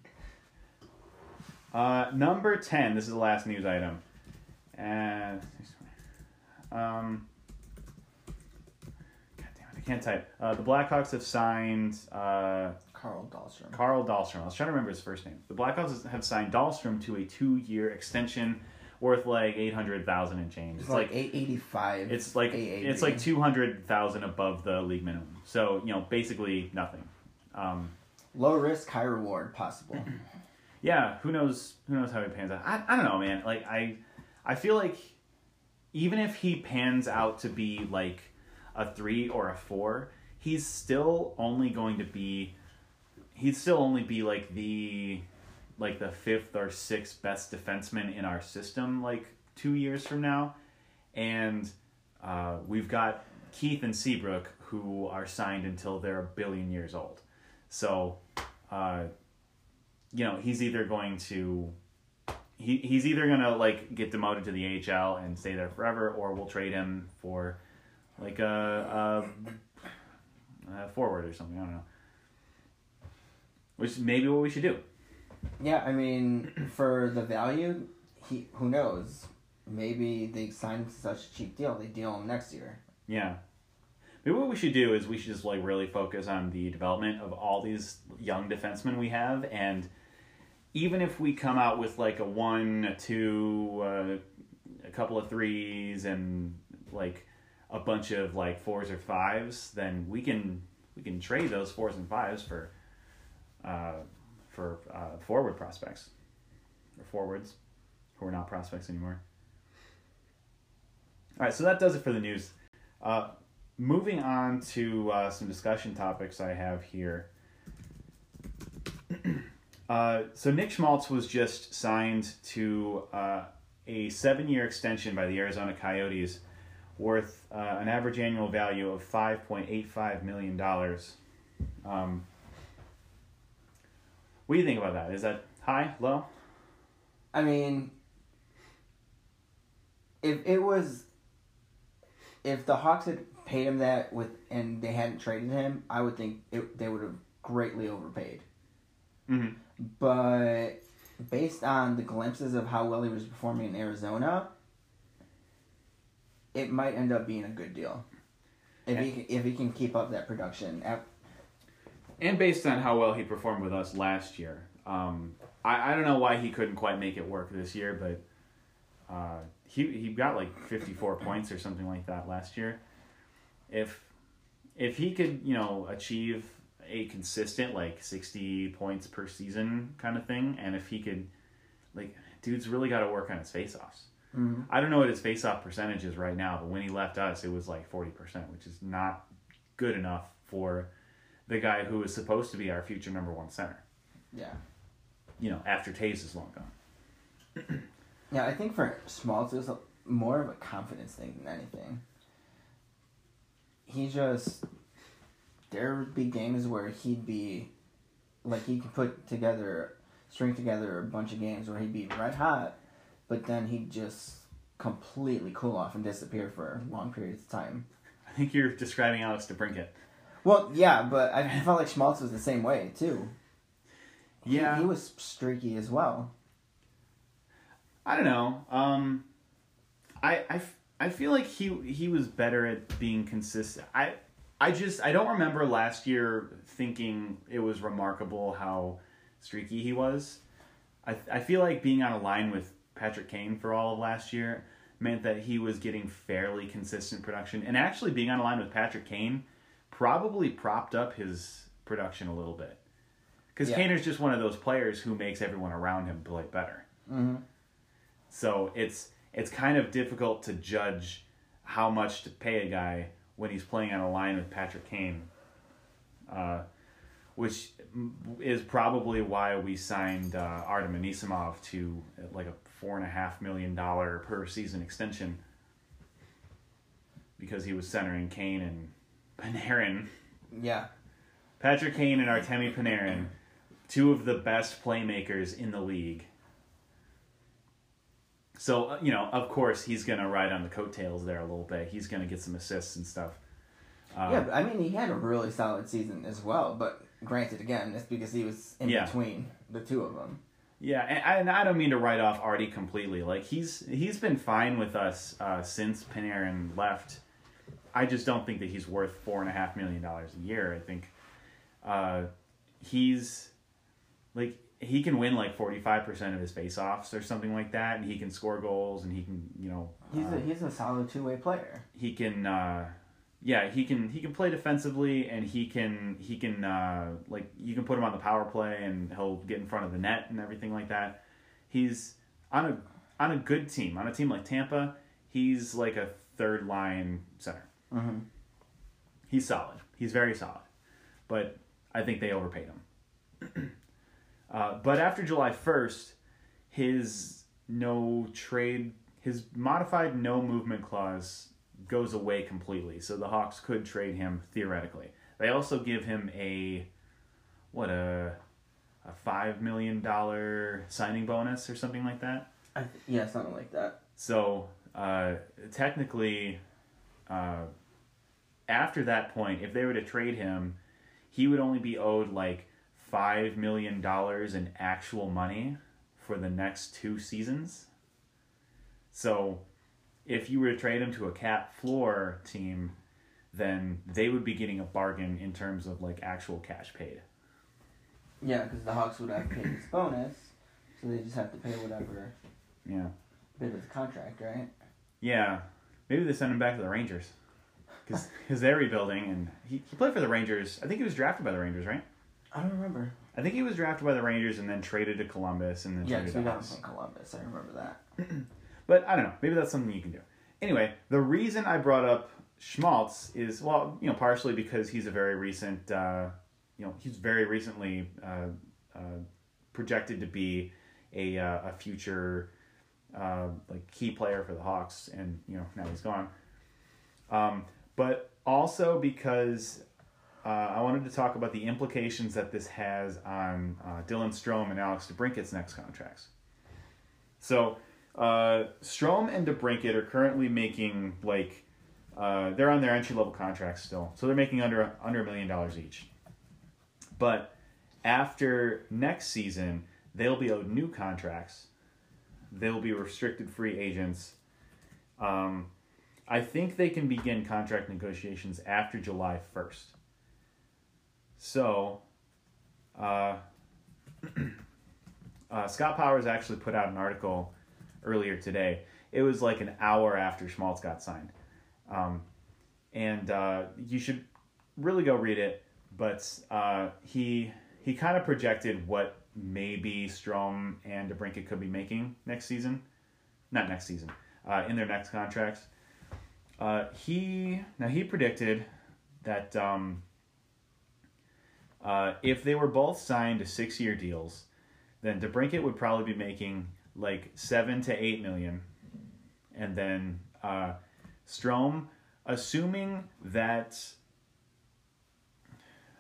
uh, number 10, this is the last news item. And, um, God damn it, I can't type. Uh, the Blackhawks have signed uh, Carl Dahlstrom. Carl Dahlstrom. I was trying to remember his first name. The Blackhawks have signed Dahlstrom to a two year extension worth like 800000 and change. It's like eight eighty five. It's like it's like two hundred thousand above the league minimum. So you know, basically nothing. Um, low risk, high reward possible. yeah, who knows? Who knows how he pans out? I, I don't know, man. Like I, I feel like even if he pans out to be like a three or a four, he's still only going to be. He'd still only be like the, like the fifth or sixth best defenseman in our system. Like two years from now, and uh, we've got Keith and Seabrook who are signed until they're a billion years old. So, uh, you know, he's either going to he, he's either gonna like get demoted to the AHL and stay there forever, or we'll trade him for like a, a, a forward or something. I don't know. Which may be what we should do. yeah, I mean, for the value, he who knows? Maybe they sign him to such a cheap deal, they deal him next year. Yeah. Maybe what we should do is we should just like really focus on the development of all these young defensemen we have, and even if we come out with like a one, a two, uh, a couple of threes, and like a bunch of like fours or fives, then we can we can trade those fours and fives for uh, for uh, forward prospects or forwards who are not prospects anymore. All right, so that does it for the news. Uh, moving on to uh, some discussion topics I have here. uh, so Nick Schmaltz was just signed to uh, a seven-year extension by the Arizona Coyotes, worth uh, an average annual value of five point eight five million dollars. Um, what do you think about that? Is that high, low? I mean, if it was, if the Hawks had paid him that with, and they hadn't traded him, I would think it, they would have greatly overpaid. Mm-hmm. But based on the glimpses of how well he was performing in Arizona, it might end up being a good deal. If he can- if he can keep up that production, And based on how well he performed with us last year, um, I, I don't know why he couldn't quite make it work this year, but uh, he he got like fifty four points or something like that last year. If if he could, you know, achieve a consistent like sixty points per season kind of thing, and if he could, like, dude's really got to work on his faceoffs. Mhm. I don't know what his faceoff percentage is right now, but when he left us, it was like forty percent, which is not good enough for the guy who is supposed to be our future number one center. yeah, You know, after Toews is long gone. yeah. I think for Schmaltz, it was a, more of a confidence thing than anything. He just there would be games where he'd be like he could put together, string together a bunch of games where he'd be red hot, but then he'd just completely cool off and disappear for long periods of time. I think you're describing Alex DeBrincat. Well, yeah, but I felt like Schmaltz was the same way too. Yeah. he, was streaky as well. I don't know. Um, I, I, I feel like he he was better at being consistent. I I just I don't remember last year thinking it was remarkable how streaky he was. I I feel like being on a line with Patrick Kane for all of last year meant that he was getting fairly consistent production, and actually being on a line with Patrick Kane probably propped up his production a little bit. Because Yeah. Kaner's just one of those players who makes everyone around him play better. Mm-hmm. So it's it's kind of difficult to judge how much to pay a guy when he's playing on a line with Patrick Kane, uh, which is probably why we signed uh, Artem Anisimov to uh, like a four and a half million dollar per season extension because he was centering Kane and Panarin. Yeah. Patrick Kane and Artemi Panarin, two of the best playmakers in the league. So, uh, you know, of course, he's going to ride on the coattails there a little bit. He's going to get some assists and stuff. Uh, yeah, I mean, he had a really solid season as well. But granted, again, it's because he was in Yeah. between the two of them. Yeah, and, and I don't mean to write off Artie completely. Like he's he's been fine with us uh, since Panarin left. I just don't think that he's worth four and a half million dollars a year. I think uh, he's like he can win like forty five percent of his faceoffs or something like that, and he can score goals, and he can you know He's uh, a he's a solid two way player. he can uh yeah he can he can play defensively and he can he can uh like you can put him on the power play and he'll get in front of the net and everything like that. He's on a on a good team on a team like tampa he's like a third line center. Mm-hmm. he's solid. He's very solid. But i think they overpaid him. Uh, but after july 1st his no trade his modified no movement clause goes away completely so the hawks could trade him theoretically they also give him a what a a five million dollar signing bonus or something like that th- yeah, something like that. so uh, technically, uh, after that point, if they were to trade him, he would only be owed like five million dollars in actual money for the next two seasons. So, if you were to trade him to a cap floor team, then they would be getting a bargain in terms of like actual cash paid. Yeah, because the Hawks would have paid his bonus, so they just have to pay whatever Yeah. bit of the contract, right? Yeah, maybe they send him back to the Rangers because because they're rebuilding, and he, he played for the Rangers. I think he was drafted by the Rangers, right? I don't remember. I think he was drafted by the Rangers and then traded to Columbus and then Yeah, traded to got him us. from Columbus. I remember that. But I don't know. Maybe that's something you can do. Anyway, the reason I brought up Schmaltz is well, you know, partially because he's a very recent, uh, you know, he's very recently uh, uh, projected to be a uh, a future uh, like key player for the Hawks, and you know now he's gone. Um, but also because uh, I wanted to talk about the implications that this has on Dylan Strome and Alex DeBrincat's next contracts. So, uh, Strome and DeBrincat are currently making like uh, they're on their entry level contracts still, so they're making under under a million dollars each. But after next season, they'll be owed new contracts. They'll be restricted free agents. Um, I think they can begin contract negotiations after July first. So, uh, uh, Scott Powers actually put out an article earlier today. It was like an hour after Schmaltz got signed. Um, and uh, you should really go read it. But uh, he he kind of projected what maybe Strome and DeBrincat could be making next season. Not next season, uh, in their next contracts. Uh, he now he predicted that um, uh, if they were both signed to six year deals, then DeBrincat would probably be making like seven to eight million, and then uh, Strome, assuming that.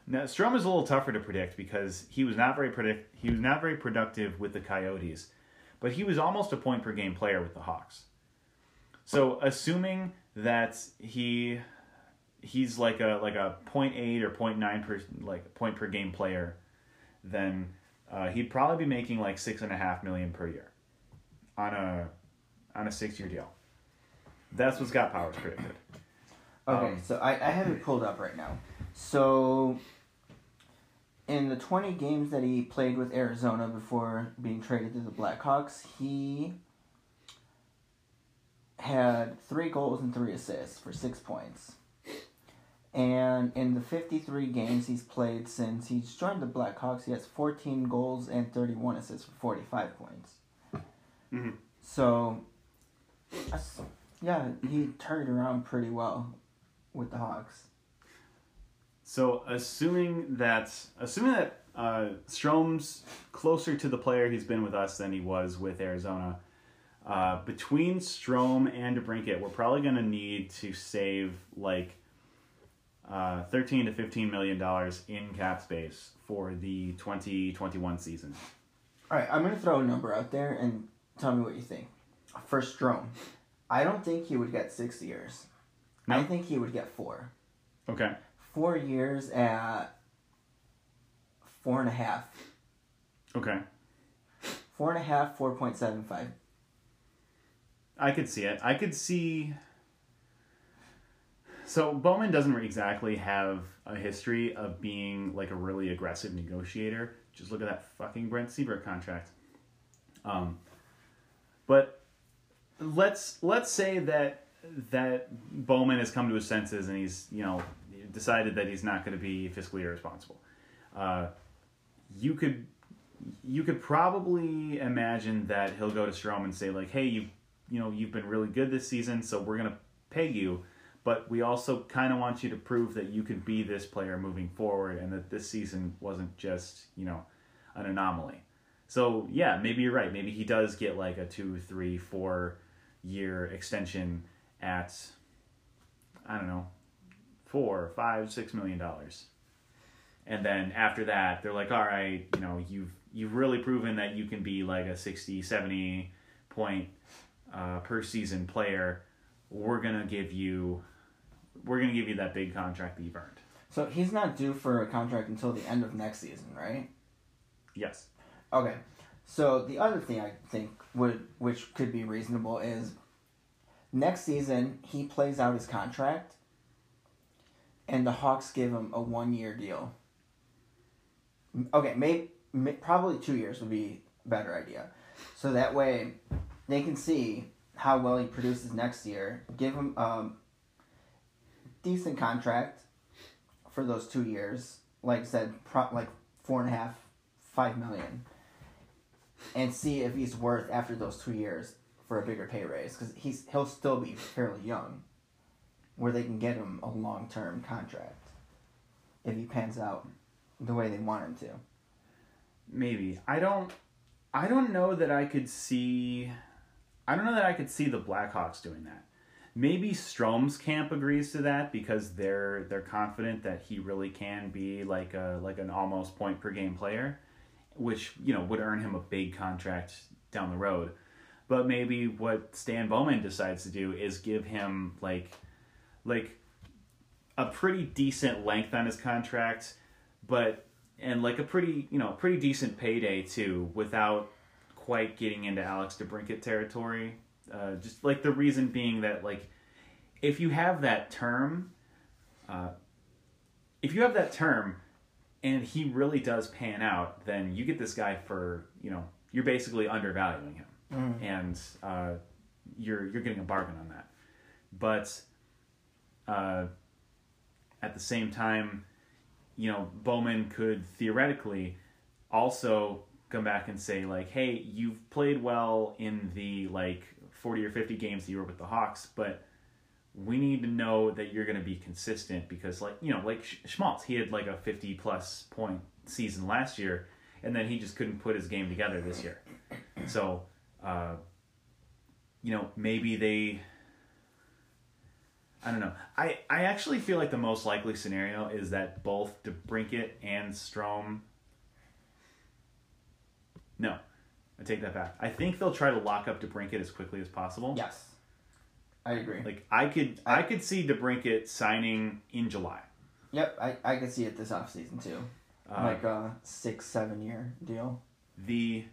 Now Strome is a little tougher to predict because he was not very predict he was not very productive with the Coyotes, but he was almost a point per game player with the Hawks. So assuming that he he's like a like a 0.8 or 0.9 per like point per game player, then uh, he'd probably be making like six and a half million per year. On a on a six year deal. That's what Scott Powers predicted. Okay, Um, so I, I have it pulled up right now. So, in the 20 games that he played with Arizona before being traded to the Blackhawks, he had three goals and three assists for six points. And in the 53 games he's played since he's joined the Blackhawks, he has 14 goals and 31 assists for 45 points. Mhm. So, yeah, he turned around pretty well with the Hawks. So assuming that assuming that uh, Strome's closer to the player he's been with us than he was with Arizona, uh, between Strome and DeBrincat, we're probably going to need to save like uh, thirteen to fifteen million dollars in cap space for the twenty twenty one season. All right, I'm gonna throw a number out there and tell me what you think. For Strome, I don't think he would get six years. I think he would get four. Okay. Four years at four and a half. Okay. Four and a half, four point seven five. I could see it. I could see. So Bowman doesn't exactly have a history of being like a really aggressive negotiator. Just look at that fucking Brent Seabrook contract. Um, but let's let's say that that Bowman has come to his senses and he's you know decided that he's not going to be fiscally irresponsible. Uh, you could you could probably imagine that he'll go to Strome and say like, "Hey, you you know you've been really good this season, so we're gonna pay you, but we also kind of want you to prove that you can be this player moving forward, and that this season wasn't just you know an anomaly." So yeah, maybe you're right. Maybe he does get like a two, three, four year extension at I don't know four, five, six million dollars and then after that they're like all right you know you've you've really proven that you can be like a 60 70 point uh, per season player we're gonna give you we're gonna give you that big contract that you've earned So he's not due for a contract until the end of next season, right? yes Okay. So the other thing I think would which could be reasonable is next season he plays out his contract and the Hawks give him a one year deal. Okay, maybe may, probably two years would be a better idea. So that way they can see how well he produces next year, give him um decent contract for those two years. Like I said, pro- like four and a half, five million and see if he's worth after those two years for a bigger pay raise because he's he'll still be fairly young, where they can get him a long term contract if he pans out the way they want him to. maybe. I don't i don't know that i could see i don't know that i could see the blackhawks doing that. Maybe strome's camp agrees to that because they're they're confident that he really can be like a like an almost point per game player which you know would earn him a big contract down the road. But maybe what stan bowman decides to do is give him like like a pretty decent length on his contract but and like a pretty you know pretty decent payday too without quite getting into alex debrincat territory. Uh, just like the reason being that like if you have that term uh, if you have that term and he really does pan out then you get this guy for you know you're basically undervaluing him Mm. and uh, you're you're getting a bargain on that but uh, at the same time you know bowman could theoretically also come back and say like hey you've played well in the like 40 or 50 games that you were with the hawks but we need to know that you're going to be consistent because like you know like Sch- schmaltz he had like a 50 plus point season last year and then he just couldn't put his game together this year so uh, you know maybe they I don't know. I, I actually feel like the most likely scenario is that both DeBrincat and Strome. No, I take that back. I think they'll try to lock up DeBrincat as quickly as possible. Yes, I agree. Like I could I could see DeBrincat signing in July. Yep, I, I could see it this offseason too. Uh, like a six, seven year deal. the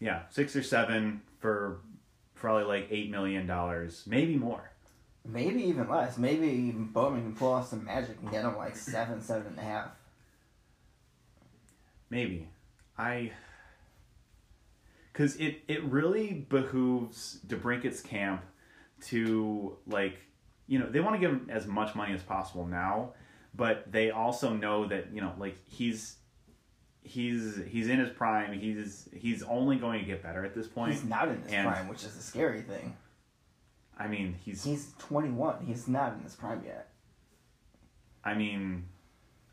yeah six or seven for probably like eight million dollars, maybe more. Maybe even less. Maybe even Bowman can pull off some magic and get him like seven, seven and a half. Maybe. I because it it really behooves DeBrincat's camp to like you know they want to give him as much money as possible now, but they also know that you know like he's he's he's in his prime. He's he's only going to get better at this point. He's not in his and- prime, which is the scary thing. I mean he's He's 21. He's not in his prime yet. I mean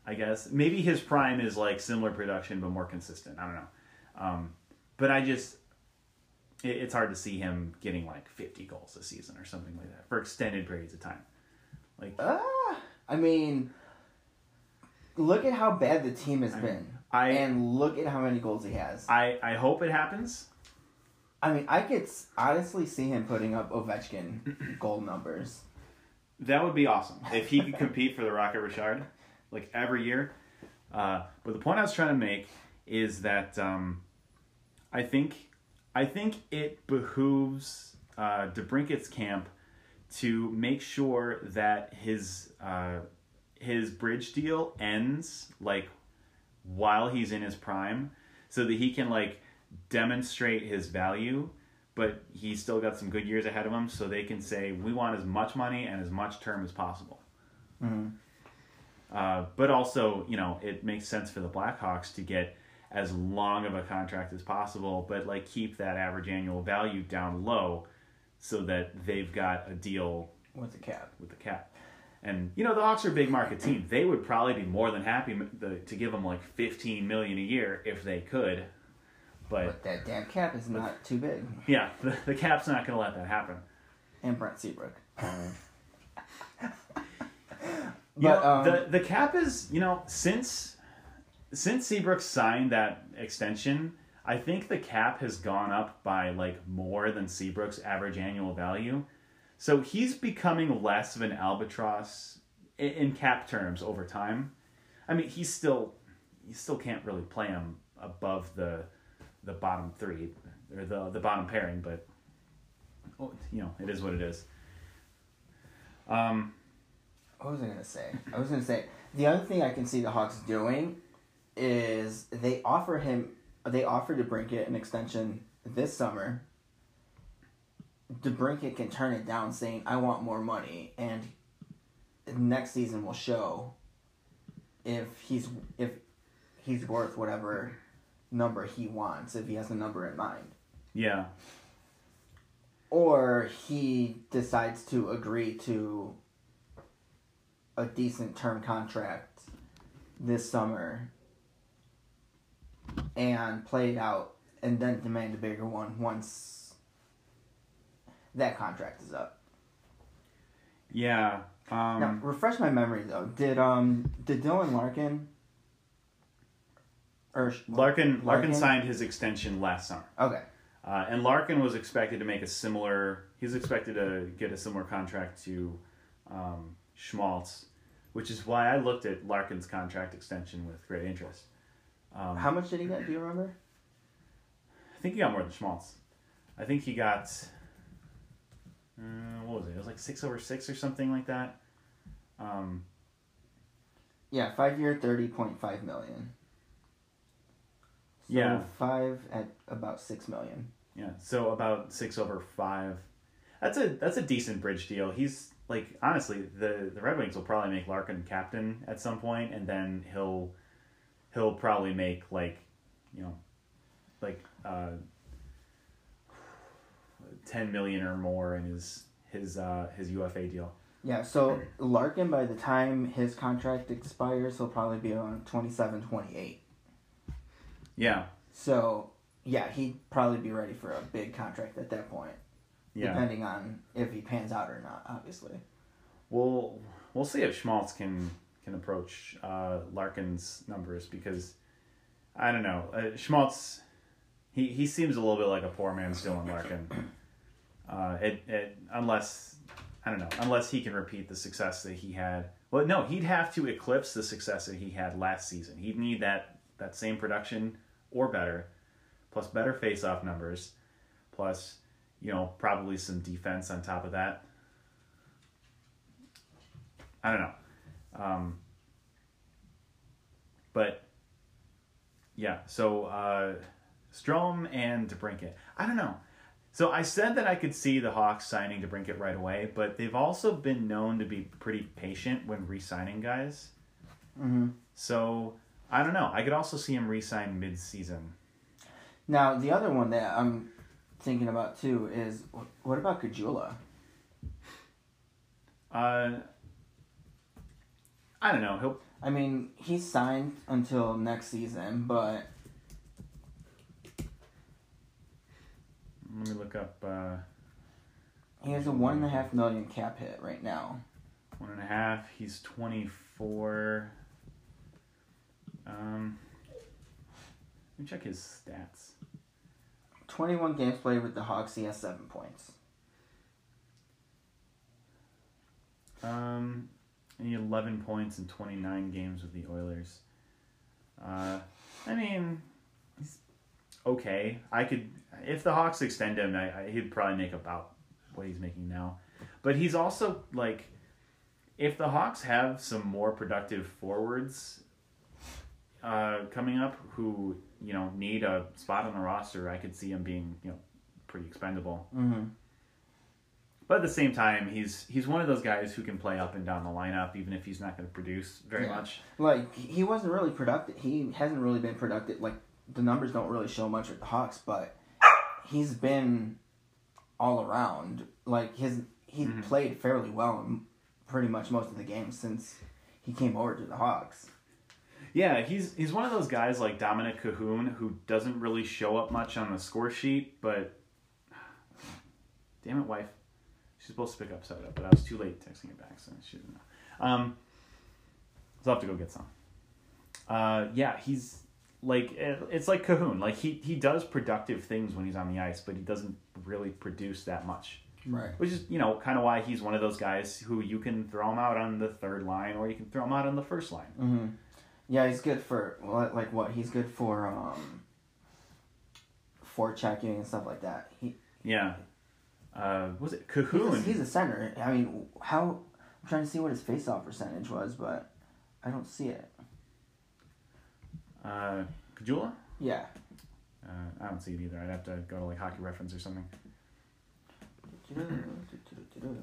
I guess maybe his prime is like similar production but more consistent. I don't know. Um, but I just it, it's hard to see him getting like 50 goals a season or something like that for extended periods of time. Like Ah, I mean, look at how bad the team has I- been, I and look at how many goals he has. I I hope it happens. I mean, I could honestly see him putting up Ovechkin goal numbers. That would be awesome if he could compete for the Rocket Richard, like every year. Uh, but the point I was trying to make is that um, I think I think it behooves uh, DeBrincat's camp to make sure that his uh, his bridge deal ends like while he's in his prime, so that he can like demonstrate his value but he's still got some good years ahead of him, so they can say we want as much money and as much term as possible. Mhm. Uh, but also, you know, it makes sense for the Blackhawks to get as long of a contract as possible, but like keep that average annual value down low, so that they've got a deal With the cap. with the cap. And you know, the Hawks are a big market team. They would probably be more than happy to give him like fifteen million a year if they could. But But that damn cap is not too big. yeah, the, the cap's not going to let that happen. And Brent Seabrook. You but know, um, the the cap is you know since since Seabrook signed that extension, I think the cap has gone up by like more than Seabrook's average annual value. So he's becoming less of an albatross in, in cap terms over time. I mean, he's still you still can't really play him above the the bottom three or the the bottom pairing, but oh, you know it is what it is. Um, what was I gonna say? I was gonna say the other thing I can see the Hawks doing is they offer him they offer DeBrincat an extension this summer. DeBrincat can turn it down, saying I want more money, and next season will show if he's if he's worth whatever number he wants, if he has a number in mind. yeah. or he decides to agree to a decent term contract this summer and play it out and then demand a bigger one once that contract is up. Yeah. Um, now, refresh my memory though. Did um did Dylan Larkin or Larkin, Larkin Larkin? signed his extension last summer, okay uh, and Larkin was expected to make a similar. He's expected to get a similar contract to um, Schmaltz, which is why I looked at Larkin's contract extension with great interest. Um, how much did he get? Do you remember? I think he got more than Schmaltz. I think he got. Uh, what was it? It was like six over six or something like that. Um, Yeah, five year, thirty point five million. So Yeah. five at about six million. Yeah, so about six over five. That's a that's a decent bridge deal. He's like honestly, the the Red Wings will probably make Larkin captain at some point, and then he'll he'll probably make like you know like uh, ten million or more in his his uh, his UFA deal. Yeah, so Larkin, by the time his contract expires, he'll probably be on 27, 28. Yeah, So, yeah, he'd probably be ready for a big contract at that point, yeah. depending on if he pans out or not, obviously. We'll we'll see if Schmaltz can can approach uh, Larkin's numbers because I don't know uh, Schmaltz. He, he seems a little bit like a poor man's Dylan Larkin. Uh, it, it unless I don't know unless he can repeat the success that he had. Well, no, he'd have to eclipse the success that he had last season. He'd need that that same production or better, plus better face-off numbers, plus you know, probably some defense on top of that. I don't know. Um, but yeah, so uh, Strome and DeBrincat. I don't know. So I said that I could see the Hawks signing DeBrincat right away, but they've also been known to be pretty patient when re-signing guys. Mm-hmm. So I don't know. I could also see him re-sign mid-season. Now the other one that I'm thinking about too is what about Caggiula? Uh, I don't know. He'll I mean, he's signed until next season, but let me look up uh, he has a one and a half million cap hit right now. one and a half. He's twenty-four. Um, let me check his stats. Twenty-one games played with the Hawks. He has seven points. Um, and he had 11 points in 29 games with the Oilers. Uh, I mean, he's okay. I could, if the Hawks extend him, I, I, he'd probably make about what he's making now. But he's also like, if the Hawks have some more productive forwards uh, coming up who you know need a spot on the roster, I could see him being you know pretty expendable. Mm-hmm. But at the same time, he's he's one of those guys who can play up and down the lineup, even if he's not going to produce very Yeah. much. Like he wasn't really productive. He hasn't really been productive. Like the numbers don't really show much with the Hawks, but he's been all around. Like his he Mhm. played fairly well in pretty much most of the games since he came over to the Hawks. Yeah, he's he's one of those guys like Dominik Kahun who doesn't really show up much on the score sheet, but damn it, wife, she's supposed to pick up soda, but I was too late texting it back, so she didn't know. Um, so I'll have to go get some. Uh, yeah, he's like it's like Kahun. Like he he does productive things when he's on the ice, but he doesn't really produce that much. Right. Which is, you know, kind of why he's one of those guys who you can throw him out on the third line or you can throw him out on the first line. Mm-hmm. Yeah, he's good for like what? He's good for um for checking and stuff like that. He Yeah. Uh, was it he's a, he's a center. I mean, how? I'm trying to see what his face-off percentage was, but I don't see it. uh, Caggiula? Yeah. Uh, I don't see it either. I'd have to go to like Hockey Reference or something.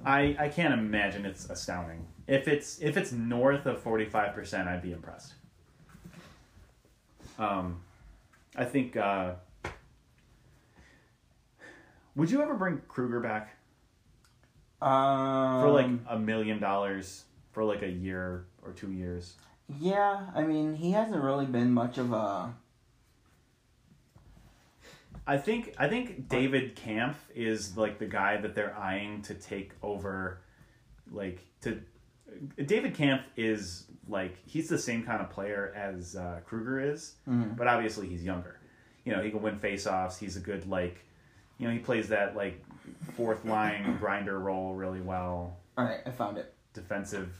I, I can't imagine it's astounding. If it's if it's north of forty five percent, I'd be impressed. Um, I think. Uh, would you ever bring Kruger back Um, for like a million dollars for like a year or two years? Yeah, I mean, he hasn't really been much of a. I think I think David Kampf is like the guy that they're eyeing to take over, like to. David Kampf is like he's the same kind of player as uh, Kruger is, Mhm. but obviously he's younger. You know, he can win faceoffs. He's a good like, you know, he plays that like fourth line grinder role really well. All right, I found it. Defensive.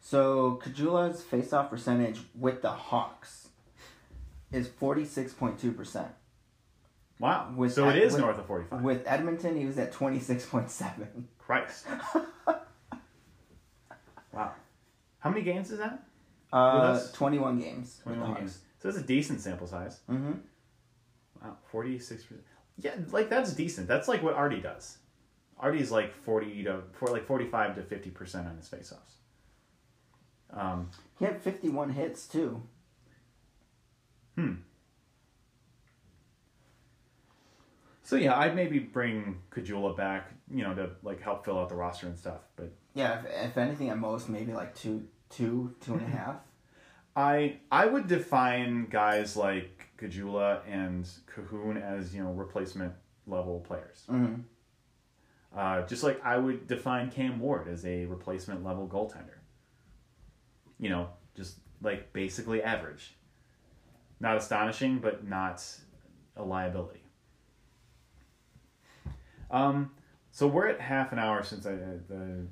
So Caggiula's face-off percentage with the Hawks is forty-six point two percent. Wow. With so it that- is with- north of forty five. With Edmonton, he was at twenty-six point seven. Christ. wow. How many games is that? Uh, twenty-one games. 21 games. So it's a decent sample size. Mm-hmm. Wow, forty six percent. Yeah, like that's decent. That's like what Artie does. Artie's like forty to for like forty five to fifty percent on his faceoffs. Um, He had fifty-one hits too. hmm. So yeah, I'd maybe bring Caggiula back, you know, to like help fill out the roster and stuff. But Yeah, if, if anything, at most maybe like two, two, two and a half. I I would define guys like Caggiula and Kahun as you know replacement level players. Mm-hmm. Uh, just like I would define Cam Ward as a replacement level goaltender. You know, just like basically average. Not astonishing, but not a liability. Um, so we're at half an hour since I, the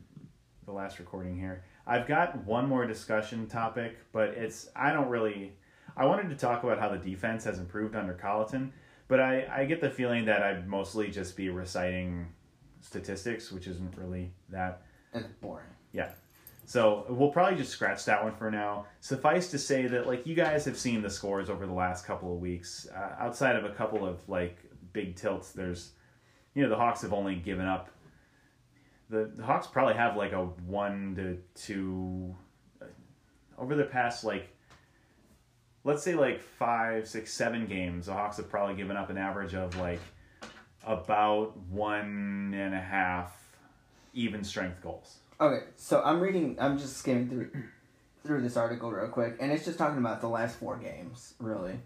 the last recording here. I've got one more discussion topic, but it's I don't really. I wanted to talk about how the defense has improved under Colliton, but I I get the feeling that I'd mostly just be reciting statistics, which isn't really that It's boring. Yeah. So we'll probably just scratch that one for now. Suffice to say that like you guys have seen the scores over the last couple of weeks. Uh, outside of a couple of like big tilts, there's you know the Hawks have only given up. The, the Hawks probably have like a one to two uh, over the past like let's say like five, six, seven games. The Hawks have probably given up an average of like about one and a half even strength goals. Okay, so I'm reading. I'm just skimming through through this article real quick, and it's just talking about the last four games, really.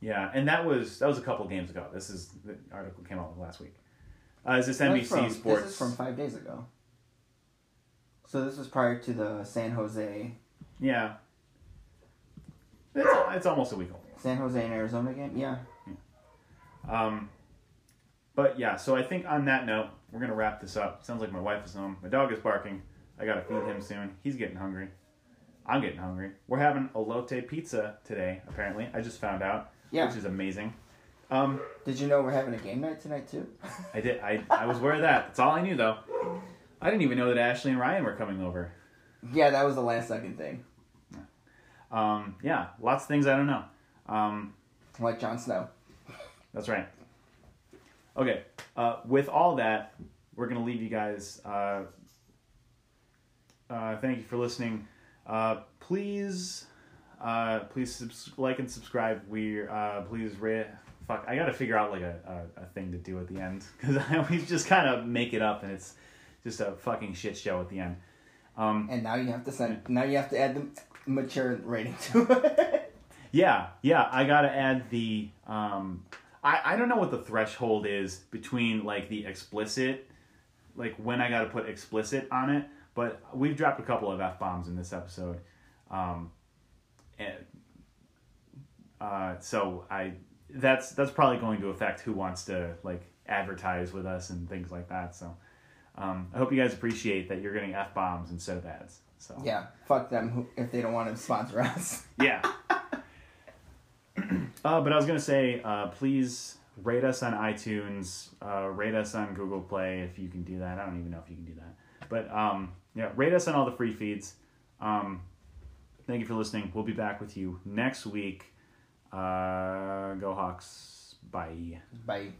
Yeah, and that was that was a couple games ago. This is the article came out last week. Uh, is this NBC from, Sports? This is from five days ago. So this was prior to the San Jose, Yeah, it's it's almost a week old. San Jose and Arizona game. Yeah. Um, but yeah, so I think on that note, we're gonna wrap this up. Sounds like my wife is home. My dog is barking. I gotta feed him soon. He's getting hungry. I'm getting hungry. We're having elote pizza today. Apparently, I just found out, Yeah. which is amazing. Um, Did you know we're having a game night tonight too? I did. I I was aware of that. That's all I knew though. I didn't even know that Ashley and Ryan were coming over. yeah, that was the last second thing. Um, yeah, lots of things I don't know. Um, Like Jon Snow. that's right. Okay, uh, with all that, we're gonna leave you guys. Uh, uh, thank you for listening. Uh, please, uh, please subs- like and subscribe. We uh, please rate. Fuck, I gotta figure out like a, a, a thing to do at the end because I always just kind of make it up and it's just a fucking shit show at the end. Um, And now you have to send. Now you have to add the mature rating to it. Yeah, yeah, I gotta add the um I, I don't know what the threshold is between like the explicit like when I gotta put explicit on it, but we've dropped a couple of F bombs in this episode. Um and uh so I that's that's probably going to affect who wants to like advertise with us and things like that. So um I hope you guys appreciate that you're getting F bombs instead of ads. So yeah, fuck them who, if they don't want to sponsor us. yeah. uh, but I was gonna say, uh, please rate us on iTunes, uh, rate us on Google Play if you can do that. I don't even know if you can do that, but um, yeah, rate us on all the free feeds. Um, thank you for listening. We'll be back with you next week. Uh, go Hawks! Bye. Bye.